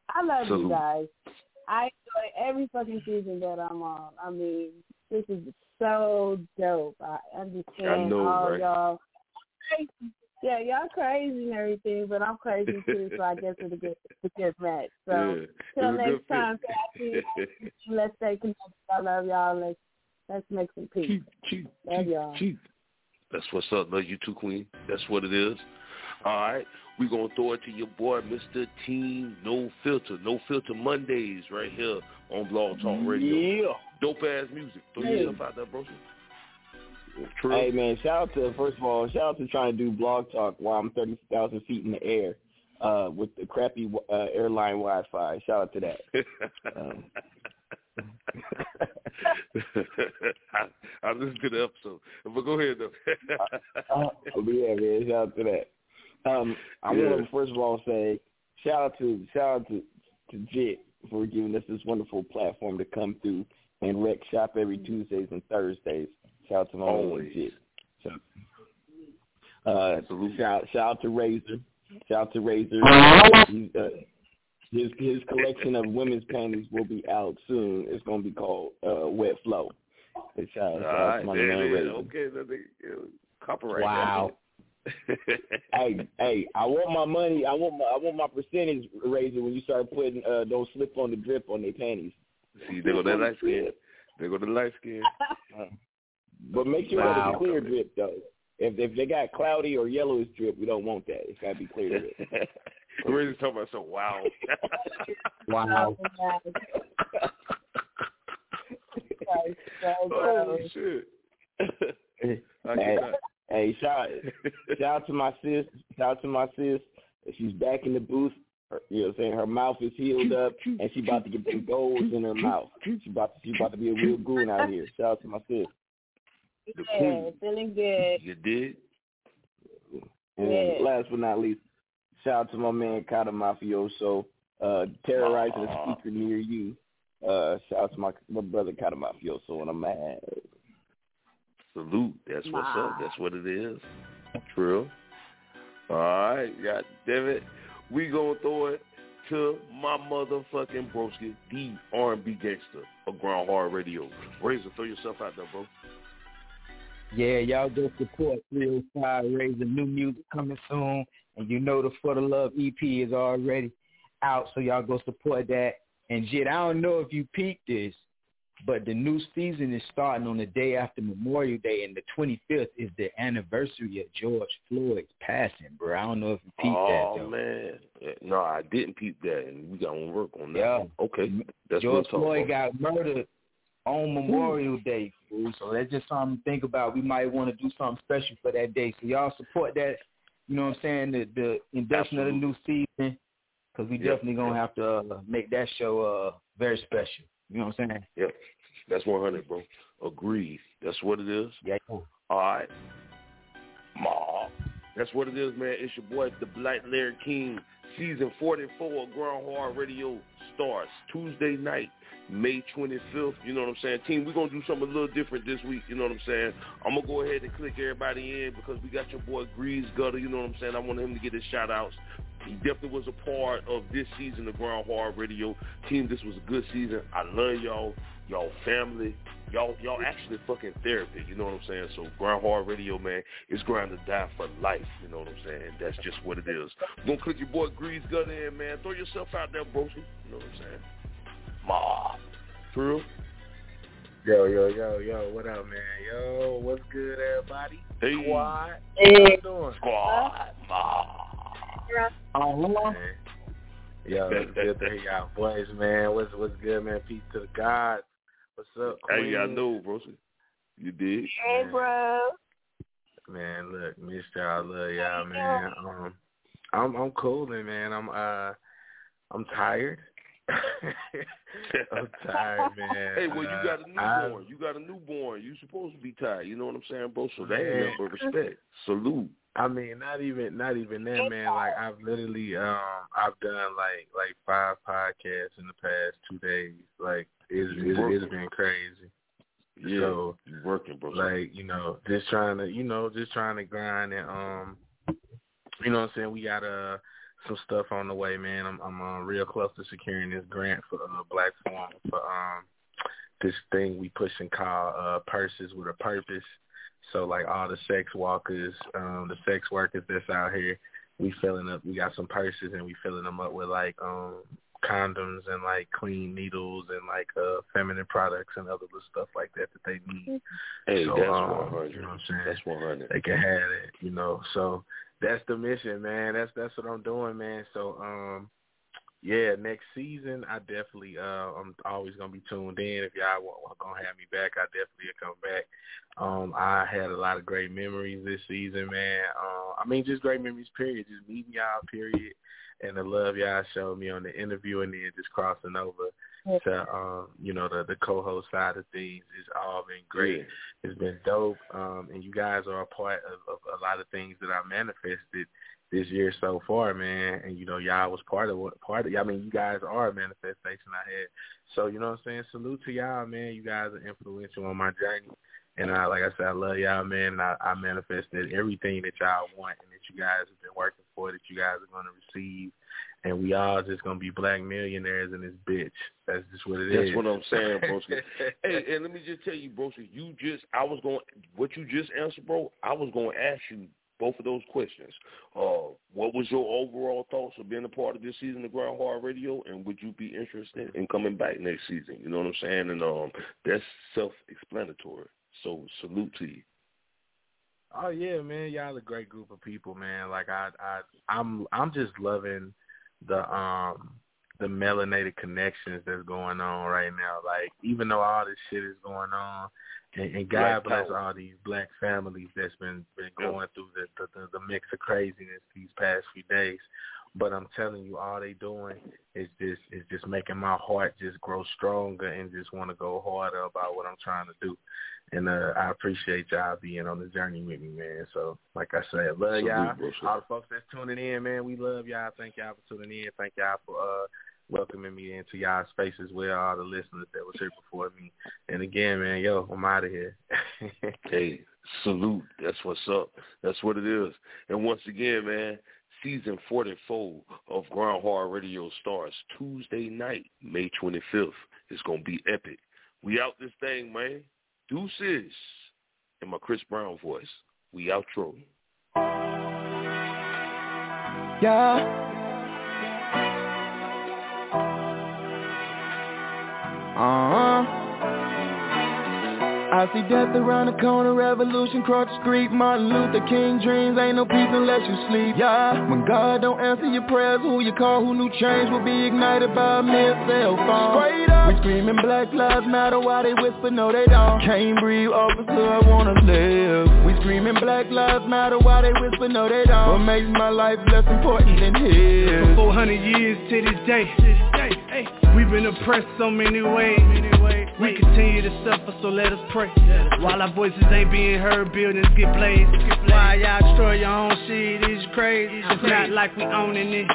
I love Salute. you guys. I enjoy every fucking season that I'm on. I mean, this is so dope. I understand I know, all right? y'all. Yeah, y'all crazy and everything, but I'm crazy too. so I guess it's a good, it's a good match. So Yeah, till next time, Kathy, let's stay connected. I love y'all. Let's let's make some peace. Love y'all. That's what's up. Love you too, Queen. That's what it is. All right. we going to throw it to your boy, Mr. Team No Filter. No Filter Mondays right here on Blog Talk Radio. Yeah. Dope ass music. Throw Hey. yourself out there, bro. True. Hey man, shout out to first of all, shout out to trying to do blog talk while I'm thirty thousand feet in the air uh, with the crappy uh, airline Wi-Fi. Shout out to that. Um, I, I listened to the episode. But go ahead, though. uh, yeah, man, shout out to that. Um, I Yeah. want to first of all say shout out to shout out to to Jit for giving us this wonderful platform to come through and rec shop every Tuesdays and Thursdays. Shout out to my Always. Jit. So, uh, shout shout out to Razor. Shout out to Razor. He's, uh, his his collection of women's panties will be out soon. It's gonna be called uh, Wet Flow. And Shout, All shout out right, to my man. Razor. Okay, they, uh, copyright. Wow. hey, hey, I want my money. I want my I want my percentage razor when you start putting uh don't slip on the drip on their panties. See, they go that light skin. They go the light skin. But make sure that Wow. it's clear drip though. If if they got cloudy or yellowish drip, we don't want that. It's gotta be clear drip. We're just talking about so wow. Wow. oh shit. hey, I get that. hey, shout shout out to my sis. Shout out to my sis. She's back in the booth. Her, you know what I'm saying? Her mouth is healed up and she about to get them golds in her mouth. She about to she about to be a real goon out here. Shout out to my sis. Yeah, feeling good. You did? And Yeah. last but not least, shout out to my man Kata Mafioso, uh, terrorizing a speaker near you. Uh, shout out to my my brother Kata Mafioso, and I'm mad. Salute. That's what's up. That's what it is. True. All right. God damn it. We gonna throw it to my motherfucking broski, the R&B gangster of Grind Hard Radio. Razor, throw yourself out there, bro. Yeah, y'all go support 305 Raising new music coming soon. And you know the For the Love EP is already out, so y'all go support that. And Jit, I don't know if you peeped this, but the new season is starting on the day after Memorial Day, and the 25th is the anniversary of George Floyd's passing, bro. I don't know if you peeped oh that, though. man, no, I didn't peep that, and we got to work on that. Yeah. Okay, that's George Floyd got murdered on Memorial Day, fool. So that's just something to think about. We might want to do something special for that day. So y'all support that. You know what I'm saying? The the induction of the new season, because we Yeah. definitely gonna have to uh, make that show uh very special. You know what I'm saying? Yep, that's 100, bro. Agreed. That's what it is. Yeah. All right. Ma. That's what it is, man. It's your boy, the Black Larry King. Season 44 of Grind Hard Radio starts Tuesday night, May 25th. You know what I'm saying? Team, we're going to do something a little different this week. You know what I'm saying? I'm going to go ahead and click everybody in because we got your boy Grease Gutter. You know what I'm saying? I want him to get his shout outs. He definitely was a part of this season of Grind Hard Radio. Team, this was a good season. I love y'all. Y'all family. Y'all y'all actually fucking therapy. You know what I'm saying? So Grind Hard Radio, man, it's grind to die for life. You know what I'm saying? That's just what it is. Gonna click your boy Grease Gun in, man. Throw yourself out there, bro. You know what I'm saying? Ma. True? Yo, yo, yo, yo, what up, man? Yo, what's good, everybody? Hey. Squad. Hey. How you doing? Squad. Ma. Oh, Yo, it's good to hear y'all voice, man. What's what's good, man? Peace to the gods. What's up, Queen? Hey, I know, bro. You did? Hey, bro. Man, look, miss y'all, love y'all, man. Um, I'm I'm cooling, man. I'm uh, I'm tired. I'm tired, man. Hey, well, you Uh, got a newborn. You got a newborn. You supposed to be tired. You know what I'm saying, bro? So that Man. ain't respect. Salute. I mean, not even not even that, man. Like I've literally um I've done like like five podcasts in the past two days. Like it's it's, it's been crazy. Yeah, so working, bro. like you know, just trying to you know, just trying to grind and um, you know what I'm saying. We got uh some stuff on the way, man. I'm I'm uh, real close to securing this grant for uh, Black Forum for um this thing we pushing called uh purses with a purpose. So like all the sex walkers, um, the sex workers that's out here, we filling up. We got some purses and we filling them up with like um condoms and like clean needles and like uh feminine products and other little stuff like that that they need. Hey, so, that's um, one hundred. You know what I'm saying? That's one hundred. They can have it, you know. So that's the mission, man. That's that's what I'm doing, man. So um yeah, next season I definitely uh I'm always gonna be tuned in. If y'all want, want gonna have me back, I definitely will come back. Um I had a lot of great memories this season, man. Uh, I mean just great memories period. Just meeting y'all period and the love y'all showed me on the interview and then just crossing over to um, you know, the the co host side of things. It's all been great. It's been dope. Um and you guys are a part of, of a lot of things that I manifested this year so far, man. And you know, y'all was part of what part of. I mean, you guys are a manifestation I had. So you know what I'm saying. Salute to y'all, man. You guys are influential on my journey. And I, like I said, I love y'all, man. I, I manifested everything that y'all want and that you guys have been working for, that you guys are going to receive. And we all just going to be black millionaires in this bitch. That's just what it That's is. what I'm saying, broski. hey, and let me just tell you, broski, you just I was going what you just answered, bro. I was going to ask you both of those questions. Uh, what was your overall thoughts of being a part of this season of Grind Hard Radio, and would you be interested in coming back next season? You know what I'm saying? And um, that's self-explanatory. So salute to you. Oh yeah, man, y'all a great group of people, man. Like I, I, I'm, I'm just loving the um the melanated connections that's going on right now. Like even though all this shit is going on, and, and God Black bless power. all these black families that's been been going through the, the the the mix of craziness these past few days. But I'm telling you, all they doing is just is just making my heart just grow stronger and just want to go harder about what I'm trying to do. And uh, I appreciate y'all being on the journey with me, man. So, like I said, love y'all. All the folks that's tuning in, man, we love y'all. Thank y'all for tuning in. Thank y'all for uh, welcoming me into y'all space as well. All the listeners that was here before me. And again, man, yo, I'm out of here. Hey, salute. That's what's up. That's what it is. And once again, man, season 44 of Grind Hard Radio starts Tuesday night, May 25th. It's going to be epic. We out this thing, man. Deuces. In my Chris Brown voice. We outro. Yeah. Uh-huh. I see death around the corner, revolution cross the street. Martin Luther King dreams, ain't no peace unless you sleep Yeah, when God don't answer your prayers, who you call, who new change will be ignited by a mere cell phone. Straight up. We screaming Black Lives Matter while they whisper, no they don't. Can't breathe, officer, I wanna live. We screaming Black Lives Matter while they whisper, no they don't. What makes my life less important than his? For 400 years to this day, we've been oppressed so many ways. We continue to suffer, so let us pray. While our voices ain't being heard, buildings get blazed. Why y'all destroy your own shit is crazy. It's not like we owning it,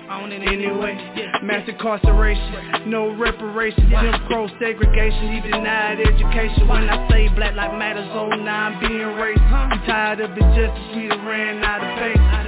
anyway. Mass incarceration, no reparations. Jim Crow segregation, he denied education. When I say black life matters, oh now I'm being racist. I'm tired of injustice, we ran out of pace.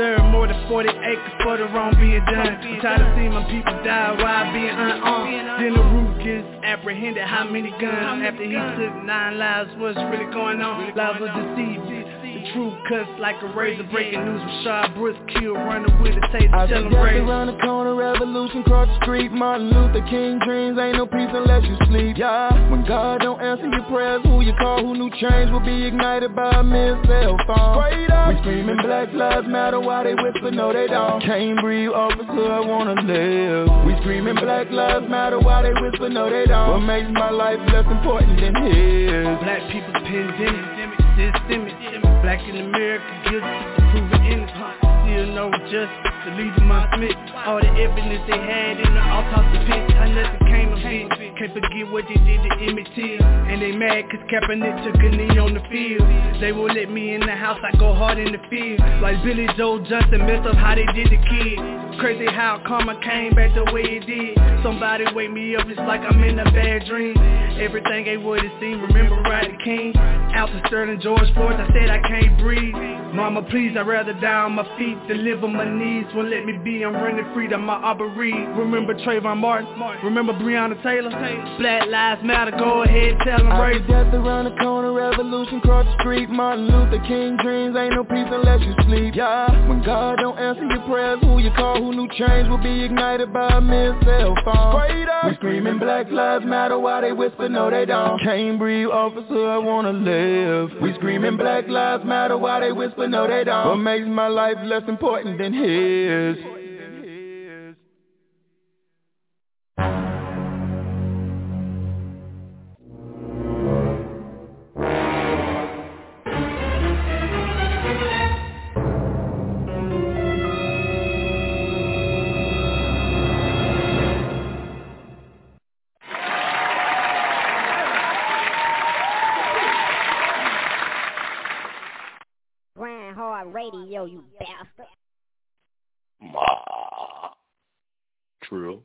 Deserve more than 40 acres for the wrong being done. I'm tired of seeing my people die while being unarmed. Then the root gets apprehended. How many guns after he took nine lives? What's really going on? Lives were deceived. The truth cuts like a razor. Breaking news with Rayshard Brooks killed running with a taser. I Tell him raise. around the corner, revolution cross the street Martin Luther King dreams, ain't no peace unless you sleep Yeah, when God don't answer your prayers, who you call, who new change will be ignited by a mere cell phone Straight up. We screaming Black Lives Matter while they whisper, no they don't Can't breathe, officer, I wanna live We screaming Black Lives Matter while they whisper, no they don't What makes my life less important than his Black people's pandemic, systemic. Black in America, guilty proven innocent. Still no justice, the leader my Smith. All the evidence they had in the autopsy pit, how nothing came of it. Can't forget what they did to Emmett Till. And they mad cause Kaepernick took a knee on the field. They won't let me in the house, I go hard in the field. Like Billy Joe Johnson messed up how they did the kid. Crazy how karma came back the way it did Somebody wake me up, it's like I'm in a bad dream Everything ain't what it seemed, remember Rodney King Alton Sterling, George Floyd, I said I can't breathe Mama please, I'd rather die on my feet than live on my knees Won't let me be, I'm running free to Ahmaud Arbery. Remember Trayvon Martin, remember Breonna Taylor? Black Lives Matter, go ahead, tell them I right. death around the corner, revolution cross the street. Martin Luther King dreams, ain't no peace unless you sleep. Yeah, when God don't answer your prayers, who you call, who knew change will be ignited by a mere cell phone We screaming Black Lives Matter while they whisper, no they don't. Can't breathe, officer, I wanna live. We screaming Black Lives Matter while they whisper, no they don't. What makes my life less important than his? Hard radio, you bastard. Ma. Trill.